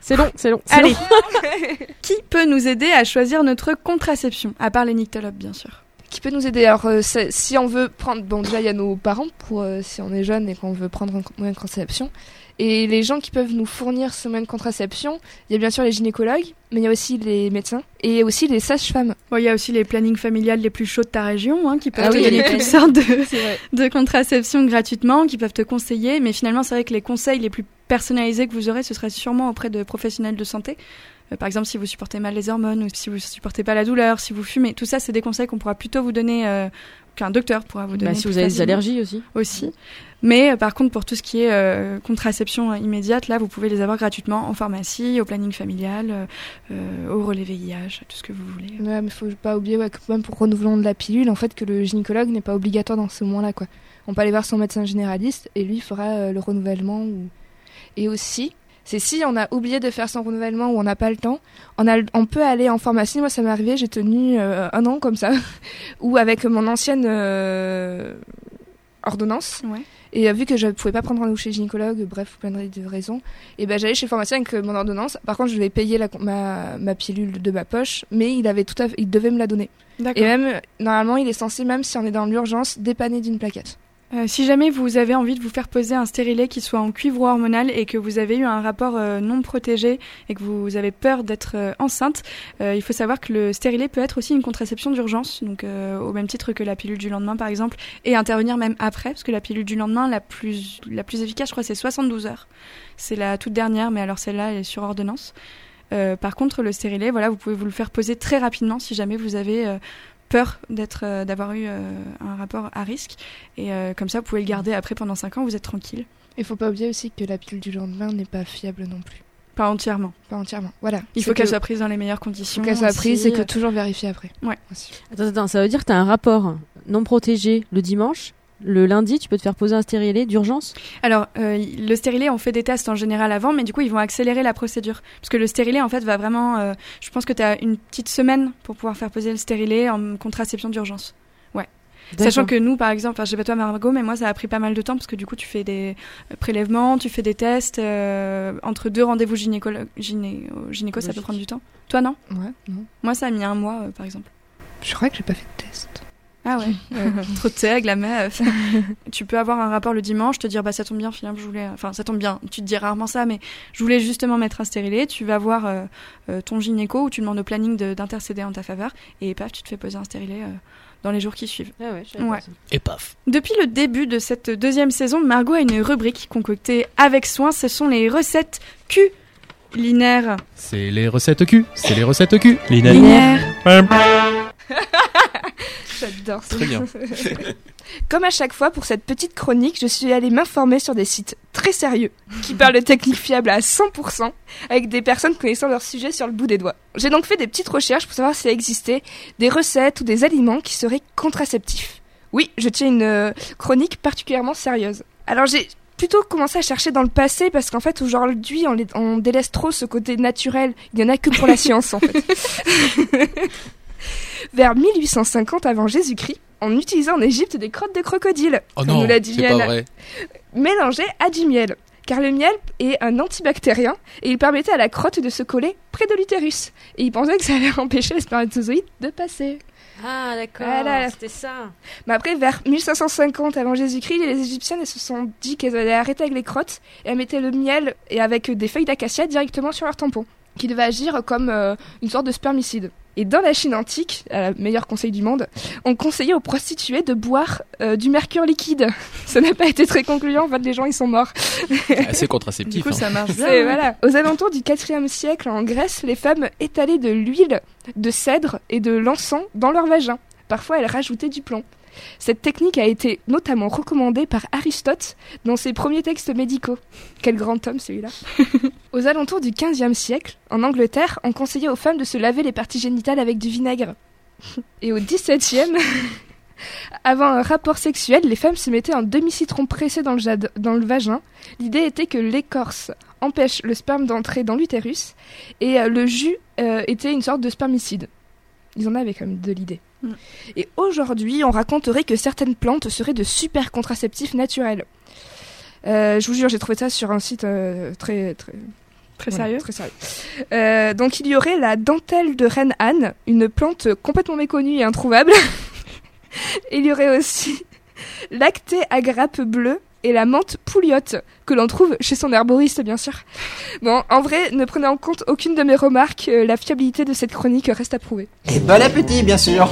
C'est long, c'est long. c'est Allez, long. qui peut nous aider à choisir notre contraception À part les nyctalopes, bien sûr. qui peut nous aider? Alors, euh, c'est- si on veut prendre, bon, déjà il y a nos parents pour euh, si on est jeune et qu'on veut prendre un moyen de contraception, et les gens qui peuvent nous fournir ce moyen de contraception, il y a bien sûr les gynécologues, mais il y a aussi les médecins et aussi les sages-femmes. Bon, il y a aussi les plannings familiales les plus chauds de ta région, hein, qui peuvent Ah te oui, donner toutes sortes de, de contraception gratuitement, qui peuvent te conseiller. Mais finalement, c'est vrai que les conseils les plus personnalisés que vous aurez, ce serait sûrement auprès de professionnels de santé. Euh, par exemple, si vous supportez mal les hormones ou si vous supportez pas la douleur, si vous fumez, tout ça, c'est des conseils qu'on pourra plutôt vous donner, euh, qu'un docteur pourra vous donner. Bah, si vous avez des allergies aussi. aussi. Mais euh, par contre, pour tout ce qui est euh, contraception euh, immédiate, là, vous pouvez les avoir gratuitement en pharmacie, au planning familial, euh, au relais VIH, tout ce que vous voulez. Ouais, mais faut pas oublier ouais, que même pour renouvelant de la pilule, en fait, que le gynécologue n'est pas obligatoire dans ce moment-là, quoi. On peut aller voir son médecin généraliste et lui fera euh, le renouvellement. Ou... Et aussi, c'est si on a oublié de faire son renouvellement ou on n'a pas le temps, on, a, on peut aller en pharmacie. Moi, ça m'est arrivé, j'ai tenu un an comme ça, ou avec mon ancienne ordonnance. Ouais. Et euh, vu que je ne pouvais pas prendre rendez-vous chez le gynécologue, bref, plein de raisons, et ben j'allais chez le pharmacien avec euh, mon ordonnance. Par contre, je vais payer la, ma, ma pilule de ma poche, mais il avait tout à fait, il devait me la donner. Et même, normalement, il est censé, même si on est dans l'urgence, dépanner d'une plaquette. Euh, si jamais vous avez envie de vous faire poser un stérilet qui soit en cuivre hormonal et que vous avez eu un rapport euh, non protégé et que vous avez peur d'être euh, enceinte, il faut savoir que le stérilet peut être aussi une contraception d'urgence, donc au même titre que la pilule du lendemain par exemple, et intervenir même après, parce que la pilule du lendemain, la plus, la plus efficace, je crois, c'est 72 heures. C'est la toute dernière, mais alors celle-là, elle est sur ordonnance. Par contre, le stérilet, voilà, vous pouvez vous le faire poser très rapidement si jamais vous avez peur d'être, euh, d'avoir eu euh, un rapport à risque. Et euh, comme ça, vous pouvez le garder après pendant 5 ans, vous êtes tranquille. Il faut pas oublier aussi que la pilule du lendemain n'est pas fiable non plus. Pas entièrement. Pas entièrement. Voilà. Il faut qu'elle que- soit prise dans les meilleures faut conditions. qu'elle soit prise et que toujours vérifier après. Ouais. Attends, attends, ça veut dire que t'as un rapport non protégé le dimanche. Le lundi, tu peux te faire poser un stérilet d'urgence? Alors, euh, le stérilet, on fait des tests en général avant, mais du coup, ils vont accélérer la procédure. Parce que le stérilet, en fait, va vraiment... euh, je pense que tu as une petite semaine pour pouvoir faire poser le stérilet en contraception d'urgence. Sachant que nous, par exemple, enfin, je sais pas toi, Margot, mais moi, ça a pris pas mal de temps parce que du coup, tu fais des euh, prélèvements, tu fais des tests. euh, entre deux rendez-vous gynécolo- gyné au gynéco, ça peut prendre du temps. Toi, non? Ouais, non. Moi, ça a mis un mois, euh, par exemple. Je crois que j'ai pas fait de test. Ah ouais, trop de tag, la meuf. tu peux avoir un rapport le dimanche, te dire bah ça tombe bien, finalement je voulais, enfin ça tombe bien. Tu te dis rarement ça, mais je voulais justement mettre un stérilet. Tu vas voir euh, euh, ton gynéco ou tu demandes au planning de- d'intercéder en ta faveur et paf, tu te fais poser un stérilet euh, dans les jours qui suivent. Ah ouais, Ouais. Et paf. Depuis le début de cette deuxième saison, Margot a une rubrique concoctée avec soin. Ce sont les recettes culinaires. C'est les recettes cul. C'est les recettes cul. Culinaires. J'adore ça. Très bien. Comme à chaque fois pour cette petite chronique, je suis allée m'informer sur des sites très sérieux qui parlent de techniques fiables à 100% avec des personnes connaissant leur sujet sur le bout des doigts. J'ai donc fait des petites recherches pour savoir s'il existait des recettes ou des aliments qui seraient contraceptifs. Oui, je tiens une euh, chronique particulièrement sérieuse. Alors j'ai plutôt commencé à chercher dans le passé parce qu'en fait aujourd'hui on, on délaisse trop ce côté naturel. Il n'y en a que pour la science en fait. Vers 1850 avant Jésus-Christ, on utilisait en Égypte des crottes de crocodile, Oh comme non, nous l'a dit mélangées à du miel. car le miel est un antibactérien et il permettait à la crotte de se coller près de l'utérus. Et il pensait que ça allait empêcher les spermatozoïdes de passer. Ah d'accord, Voilà. c'était ça. Mais après, vers 1550 avant Jésus-Christ, les Égyptiennes elles se sont dit qu'elles allaient arrêter avec les crottes et elles mettaient le miel et avec des feuilles d'acacia directement sur leur tampon, qui devait agir comme euh, une sorte de spermicide. Et dans la Chine antique, à la meilleur conseil du monde, on conseillait aux prostituées de boire euh, du mercure liquide. Ça n'a pas été très concluant, en fait, les gens ils sont morts. Assez Du contraceptif. coup, hein. ça marche bien. C'est- ouais. voilà. Aux alentours du 4e siècle en Grèce, les femmes étalaient de l'huile, de cèdre et de l'encens dans leur vagin. Parfois, elles rajoutaient du plomb. Cette technique a été notamment recommandée par Aristote dans ses premiers textes médicaux. Quel grand homme celui-là. Aux alentours du 15e siècle, en Angleterre, on conseillait aux femmes de se laver les parties génitales avec du vinaigre. Et au 17e, avant un rapport sexuel, les femmes se mettaient un demi-citron pressé dans le, jade- dans le vagin. L'idée était que l'écorce empêche le sperme d'entrer dans l'utérus et euh, le jus euh, était une sorte de spermicide. Ils en avaient quand même de l'idée. Mm. Et aujourd'hui, on raconterait que certaines plantes seraient de super contraceptifs naturels. Euh, je vous jure, j'ai trouvé ça sur un site euh, très très Très voilà, sérieux. Très sérieux. Euh, donc il y aurait la dentelle de reine Anne, une plante complètement méconnue et introuvable. il y aurait aussi l'acté à grappe bleue et la menthe pouliotte, que l'on trouve chez son herboriste, bien sûr. Bon, en vrai, ne prenez en compte aucune de mes remarques, euh, la fiabilité de cette chronique reste à prouver. Et bon appétit, bien sûr.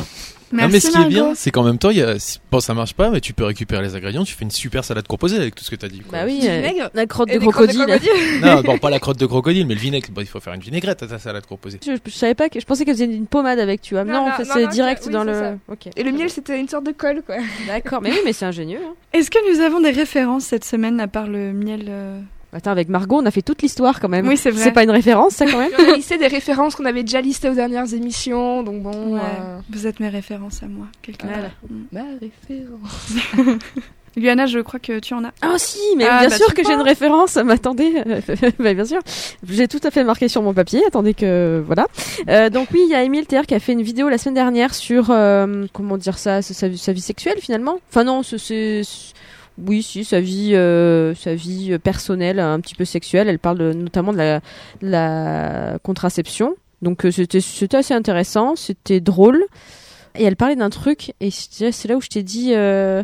Non, mais ce qui est bien, c'est qu'en même temps, il y a, bon, ça marche pas, mais tu peux récupérer les ingrédients, tu fais une super salade composée avec tout ce que t'as dit. quoi. Bah oui, euh, la crotte de crocodile. crocodile. Non, bon, pas la crotte de crocodile, mais le vinaigre. Bon, il faut faire une vinaigrette à ta salade composée. Je, je savais pas que je pensais qu'elle faisait une pommade avec tu vois. Non, Non, non, en fait, c'est direct oui, dans le. Et le miel, c'était une sorte de colle, quoi. D'accord, mais oui, mais c'est ingénieux. Hein. Est-ce que nous avons des références cette semaine à part le miel euh Attends, avec Margot, on a fait toute l'histoire quand même. Oui, c'est vrai. C'est pas une référence, ça quand même? on a listé des références qu'on avait déjà listées aux dernières émissions, donc bon... Ouais. euh, Vous êtes mes références à moi, quelque Voilà. Mm. Ma référence. Luana, je crois que tu en as. Ah si, mais Ah, bien bah, sûr que j'ai une référence. Mais attendez, euh, bah, bien sûr, j'ai tout à fait marqué sur mon papier. Attendez que voilà. Euh, donc oui, il y a Émile Théer qui a fait une vidéo la semaine dernière sur euh, comment dire ça, sa, sa- sa vie sexuelle finalement? Enfin non, c'est- c'est oui, si sa vie, euh, sa vie personnelle, un petit peu sexuelle. Elle parle notamment de la, contraception. Donc euh, c'était assez intéressant, c'était drôle. Et elle parlait d'un truc et c'est là où je t'ai dit. Euh...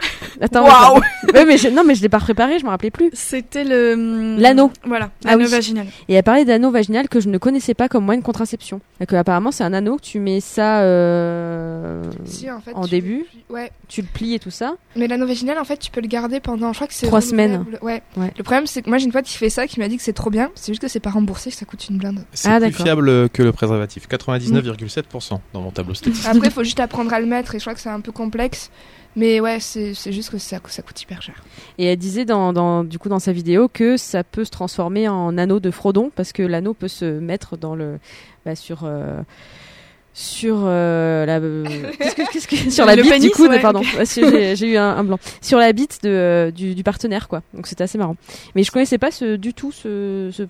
Attends. Waouh Ouais, mais je- non, mais je l'ai pas préparé, je me rappelais plus. C'était le. hum, L'anneau. Voilà, Ah l'anneau oui. vaginal. Et elle parlait d'anneau vaginal que je ne connaissais pas comme moyen de contraception. Et que apparemment c'est un anneau que tu mets ça euh, Si, en fait, en tu- début, Ouais. tu le plies et tout ça. Mais l'anneau vaginal, en fait, tu peux le garder pendant, je crois que c'est Trois renouvelable. Ouais. Ouais. Le problème, c'est que moi, j'ai une pote qui fait ça, qui m'a dit que c'est trop bien. C'est juste que c'est pas remboursé, que ça coûte une blinde. C'est Ah, plus fiable que le préservatif. 99,7% dans mon tableau statistique. Après, il faut juste apprendre à le mettre, et je crois que c'est un peu complexe. Mais ouais, c'est juste que ça, ça coûte hyper cher. Et elle disait dans, dans, du coup dans sa vidéo que ça peut se transformer en anneau de Frodon parce que l'anneau peut se mettre dans le bah, sur euh, sur euh, la euh, que- que- sur la bite pénis, du ouais, pardon. j'ai eu un, un blanc. Sur la bite de du, du partenaire quoi. Donc c'était assez marrant. Mais je connaissais pas ce, du tout ce, ce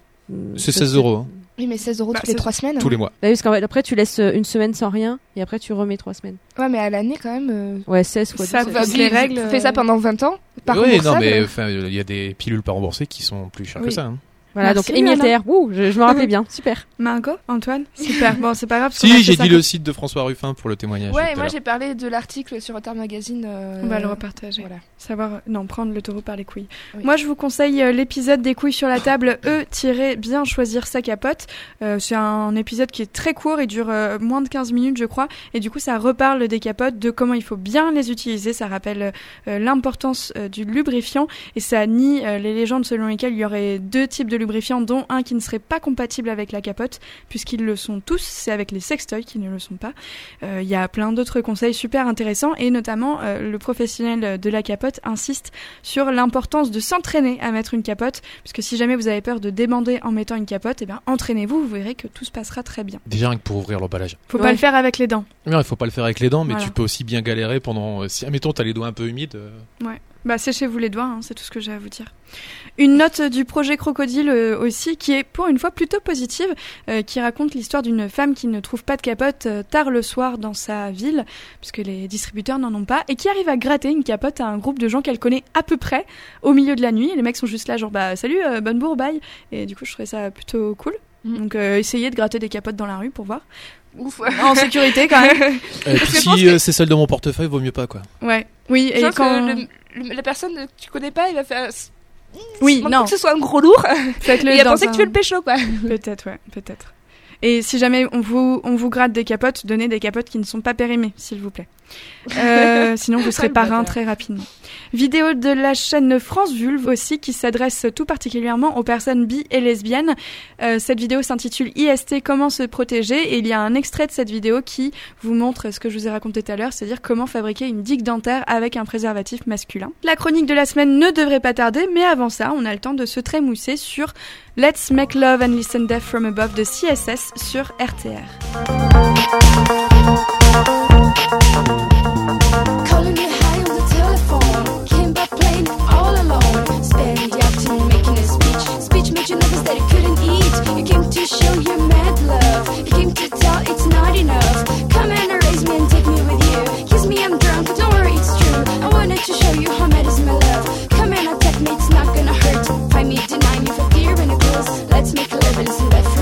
C'est ce- 16 euros, hein, Oui, mais 16 euros Bah, toutes les c'est- 3 semaines. tous les mois. Bah oui, parce qu'après tu laisses euh, une semaine sans rien et après tu remets trois semaines Ouais, mais à l'année, quand même. euh, ouais 16 fois Ça va les règles, Fais ça euh, pendant 20 ans. Par oui, non, mais? il y a des pilules pas remboursées qui sont plus chères que Oui. ça. hein. Voilà Merci, donc Ouh, je, je me rappelais bien super Margot, Antoine Super. Bon, c'est pas grave. Si, j'ai dit le site de François Ruffin pour le témoignage. Ouais, moi j'ai parlé de l'article sur Retard Magazine. euh, On va le repartager. Voilà. Savoir, non, prendre le taureau par les couilles. Oui. Moi, je vous conseille euh, l'épisode des couilles sur la table, E-bien choisir sa capote. Euh, c'est un épisode qui est très court, il dure euh, moins de 15 minutes, je crois. Et du coup, ça reparle des capotes, de comment il faut bien les utiliser. Ça rappelle euh, l'importance euh, du lubrifiant et ça nie euh, les légendes selon lesquelles il y aurait deux types de lubrifiants, dont un qui ne serait pas compatible avec la capote, puisqu'ils le sont tous. C'est avec les sextoys qui ne le sont pas. Euh, Il y a plein d'autres conseils super intéressants et notamment euh, le professionnel de la capote insiste sur l'importance de s'entraîner à mettre une capote, puisque si jamais vous avez peur de débander en mettant une capote, eh bien entraînez-vous, vous verrez que tout se passera très bien. Déjà rien que pour ouvrir l'emballage. Faut Ouais. pas le faire avec les dents. Non, il faut pas le faire avec les dents, mais Voilà. tu peux aussi bien galérer pendant. Si, admettons, t'as les doigts un peu humides. euh, Bah, séchez-vous les doigts, hein, c'est tout ce que j'ai à vous dire. Une note du projet Crocodile euh, aussi, qui est pour une fois plutôt positive, euh, qui raconte l'histoire d'une femme qui ne trouve pas de capote euh, tard le soir dans sa ville, puisque les distributeurs n'en ont pas, et qui arrive à gratter une capote à un groupe de gens qu'elle connaît à peu près au milieu de la nuit. Et les mecs sont juste là, genre bah salut, euh, bonne bourre, bye. Et du coup, je trouvais ça plutôt cool. Mhm. Donc, euh, essayez de gratter des capotes dans la rue pour voir. Ouf. En sécurité quand même. Euh, que si que- euh, c'est celle de mon portefeuille, vaut mieux pas quoi. Ouais. Oui, et quand. que le- la personne que tu connais pas, il va faire. Oui, non. que ce soit un gros lourd. Faites-le il a dans pensé que tu veux le pécho, quoi. Peut-être, ouais, peut-être. Et si jamais on vous, on vous gratte des capotes, donnez des capotes qui ne sont pas périmées, s'il vous plaît. Euh, sinon, vous serez parrain très rapidement. Vidéo de la chaîne France Vulve aussi, qui s'adresse tout particulièrement aux personnes bi et lesbiennes. Euh, cette vidéo s'intitule IST Comment se protéger et il y a un extrait de cette vidéo qui vous montre ce que je vous ai raconté tout à l'heure, c'est-à-dire comment fabriquer une digue dentaire avec un préservatif masculin. La chronique de la semaine ne devrait pas tarder, mais avant ça, on a le temps de se trémousser sur Let's Make Love and Listen Deaf from Above de CSS sur RTR. Mad love. You it's not enough. Come and me and take me with you. Kiss me, I'm drunk, don't worry, it's true. I wanted to show you how mad is my love. Come and attack me, it's not gonna hurt. Find me, deny me for fear when it goes. Let's make love and listen that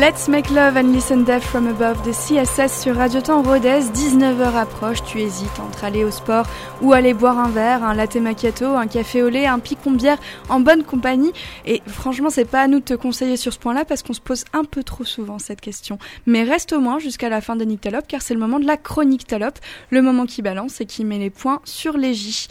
Let's Make Love and Listen Deaf from Above de CSS sur Radio Temps Rodez. 19h approche, tu hésites entre aller au sport ou aller boire un verre, un latte macchiato, un café au lait, un picon bière en bonne compagnie. Et franchement, c'est pas à nous de te conseiller sur ce point-là parce qu'on se pose un peu trop souvent cette question. Mais reste au moins jusqu'à la fin de Nyctalope car c'est le moment de la chronique Talope, le moment qui balance et qui met les points sur les J.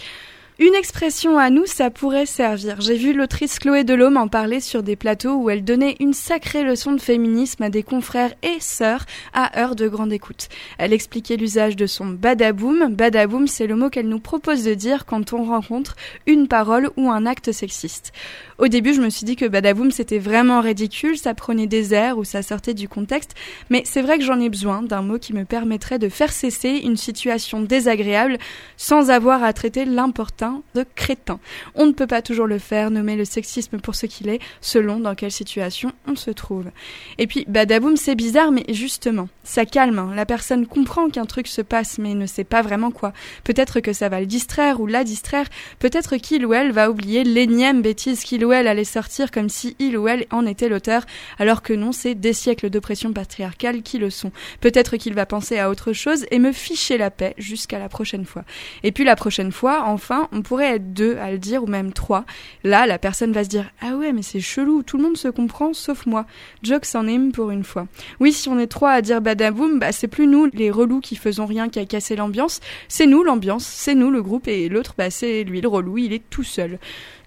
Une expression à nous, ça pourrait servir. J'ai vu l'autrice Chloé Delhomme en parler sur des plateaux où elle donnait une sacrée leçon de féminisme à des confrères et sœurs à heure de grande écoute. Elle expliquait l'usage de son badaboum. Badaboum, c'est le mot qu'elle nous propose de dire quand on rencontre une parole ou un acte sexiste. Au début, je me suis dit que badaboum, c'était vraiment ridicule, ça prenait des airs ou ça sortait du contexte, mais c'est vrai que j'en ai besoin d'un mot qui me permettrait de faire cesser une situation désagréable sans avoir à traiter l'important de crétin. On ne peut pas toujours le faire, nommer le sexisme pour ce qu'il est, selon dans quelle situation on se trouve. Et puis, badaboum, c'est bizarre, mais justement, ça calme. hein. La personne comprend qu'un truc se passe, mais ne sait pas vraiment quoi. Peut-être que ça va le distraire ou la distraire, peut-être qu'il ou elle va oublier l'énième bêtise qu'il ou elle allait sortir comme si il ou elle en était l'auteur, alors que non, c'est des siècles d'oppression patriarcale qui le sont. Peut-être qu'il va penser à autre chose et me ficher la paix jusqu'à la prochaine fois. Et puis la prochaine fois, enfin, on pourrait être deux à le dire ou même trois. Là, la personne va se dire Ah ouais, mais c'est chelou, tout le monde se comprend sauf moi. Jokes en him pour une fois. Oui, si on est trois à dire badaboum, bah c'est plus nous les relous qui faisons rien qu'à casser l'ambiance, c'est nous l'ambiance, c'est nous le groupe et l'autre, bah c'est lui le relou, il est tout seul.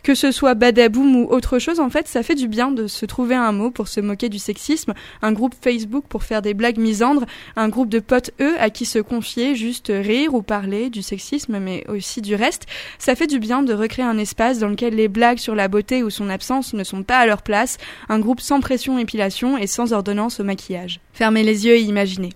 Que ce soit badaboum ou autre chose, en fait, ça fait du bien de se trouver un mot pour se moquer du sexisme, un groupe Facebook pour faire des blagues misandres, un groupe de potes, eux, à qui se confier, juste rire ou parler du sexisme, mais aussi du reste. Ça fait du bien de recréer un espace dans lequel les blagues sur la beauté ou son absence ne sont pas à leur place, un groupe sans pression épilation et sans ordonnance au maquillage. Fermez les yeux et imaginez.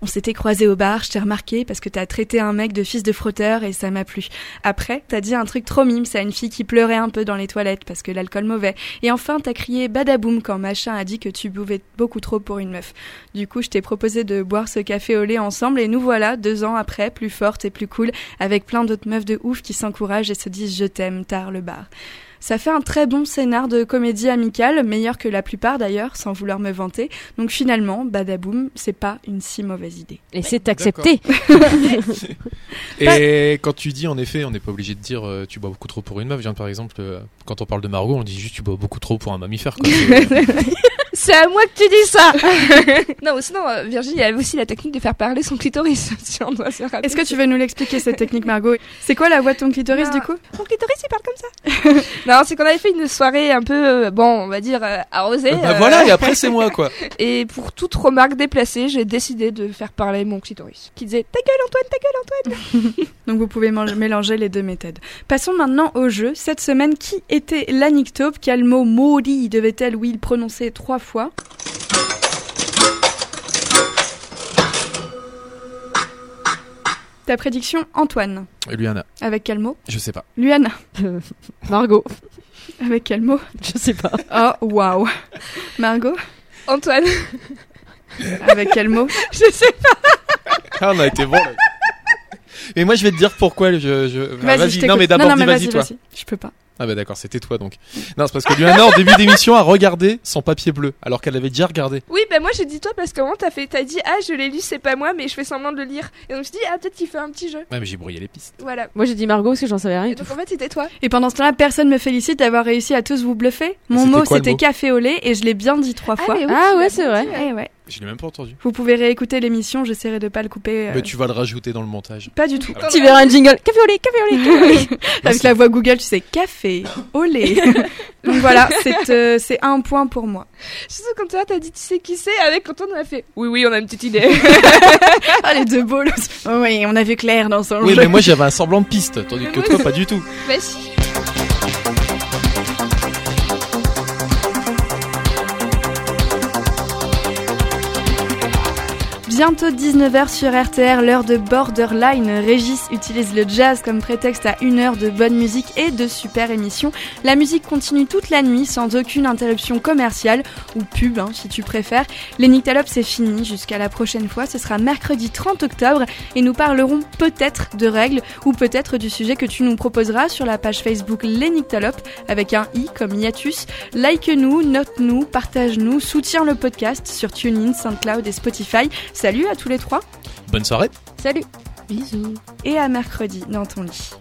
On s'était croisés au bar, je t'ai remarqué parce que t'as traité un mec de fils de frotteur et ça m'a plu. Après, t'as dit un truc trop mimes à une fille qui pleurait un peu dans les toilettes parce que l'alcool mauvais. Et enfin, t'as crié badaboum quand machin a dit que tu buvais beaucoup trop pour une meuf. Du coup, je t'ai proposé de boire ce café au lait ensemble et nous voilà, deux ans après, plus fortes et plus cool, avec plein d'autres meufs de ouf qui s'encouragent et se disent je t'aime, tard le bar. Ça fait un très bon scénar de comédie amicale, meilleur que la plupart d'ailleurs, sans vouloir me vanter. Donc finalement, badaboum, c'est pas une si mauvaise idée. Et c'est accepté. Et quand tu dis, en effet, on n'est pas obligé de dire euh, tu bois beaucoup trop pour une meuf. Je viens par exemple, euh, quand on parle de Margot, on dit juste tu bois beaucoup trop pour un mammifère. Quoi. C'est à moi que tu dis ça Non, sinon, euh, Virginie, elle a aussi la technique de faire parler son clitoris, si on doit se rappeler. Est-ce que tu veux nous l'expliquer cette technique, Margot? C'est quoi la voix de ton clitoris Non. du coup? Mon clitoris, il parle comme ça Non, c'est qu'on avait fait une soirée un peu, euh, bon, on va dire, euh, arrosée. bah euh, voilà, et après c'est moi quoi. Et pour toute remarque déplacée, j'ai décidé de faire parler mon clitoris. Qui disait Ta gueule, Antoine, ta gueule, Antoine Donc vous pouvez mélanger les deux méthodes. Passons maintenant au jeu. Cette semaine, qui était l'anictope Quel mot maudit devait-elle, oui, le prononcer trois fois? Ta prédiction, Antoine. Et Luana, Avec quel mot je sais pas. Luana. Euh, Margot, Avec quel mot je sais pas. Oh, waouh. Margot. Antoine, Avec quel mot je sais Ah, on a été bon. là. Mais moi je vais te dire pourquoi je. je... Ah, Vas-y, vas-y, t'écoute. non mais d'abord non, dis mais vas-y toi. Je peux pas. Ah bah d'accord, c'était toi donc. Non, c'est parce que Luana en début d'émission a regardé son papier bleu alors qu'elle avait déjà regardé. Oui, bah moi j'ai dit toi parce qu'au moment t'as fait, t'as dit ah je l'ai lu, c'est pas moi, mais je fais semblant de le lire. Et donc je dis ah peut-être qu'il fait un petit jeu. Ouais, mais j'ai brouillé les pistes. Voilà. Moi j'ai dit Margot parce que j'en savais rien. Et donc en fait c'était toi. Et pendant ce temps-là, personne me félicite d'avoir réussi à tous vous bluffer. Mon mot, c'était café au lait et je l'ai bien dit trois fois. mais oui, Ah ouais, c'est vrai. dit, ouais. Eh ouais. Je l'ai même pas entendu. Vous pouvez réécouter l'émission, j'essaierai de pas le couper. euh, Mais tu vas le rajouter dans le montage. Pas du tout. Tu verras un jingle. Café au lait, café au lait, café au lait. Avec la voix Google, tu sais, café au lait. Donc voilà, c'est euh, c'est un point pour moi. Surtout quand toi t'as dit tu sais qui c'est, avec Antoine on a fait oui oui on a une petite idée. Ah, les deux beaux. Oh, oui, on a vu clair dans son Oui, jeu. mais moi j'avais un semblant de piste, tandis que toi pas du tout. bah si. Bientôt 19h sur RTR, l'heure de Borderline. Régis utilise le jazz comme prétexte à une heure de bonne musique et de super émissions. La musique continue toute la nuit sans aucune interruption commerciale ou pub hein, si tu préfères. Les c'est fini jusqu'à la prochaine fois. Ce sera mercredi 30 octobre et nous parlerons peut-être de règles ou peut-être du sujet que tu nous proposeras sur la page Facebook Les avec un i comme hiatus. Like-nous, note-nous, partage-nous, soutiens le podcast sur TuneIn, SoundCloud et Spotify. Salut à tous les trois Bonne soirée. Salut. Bisous. et à mercredi dans ton lit.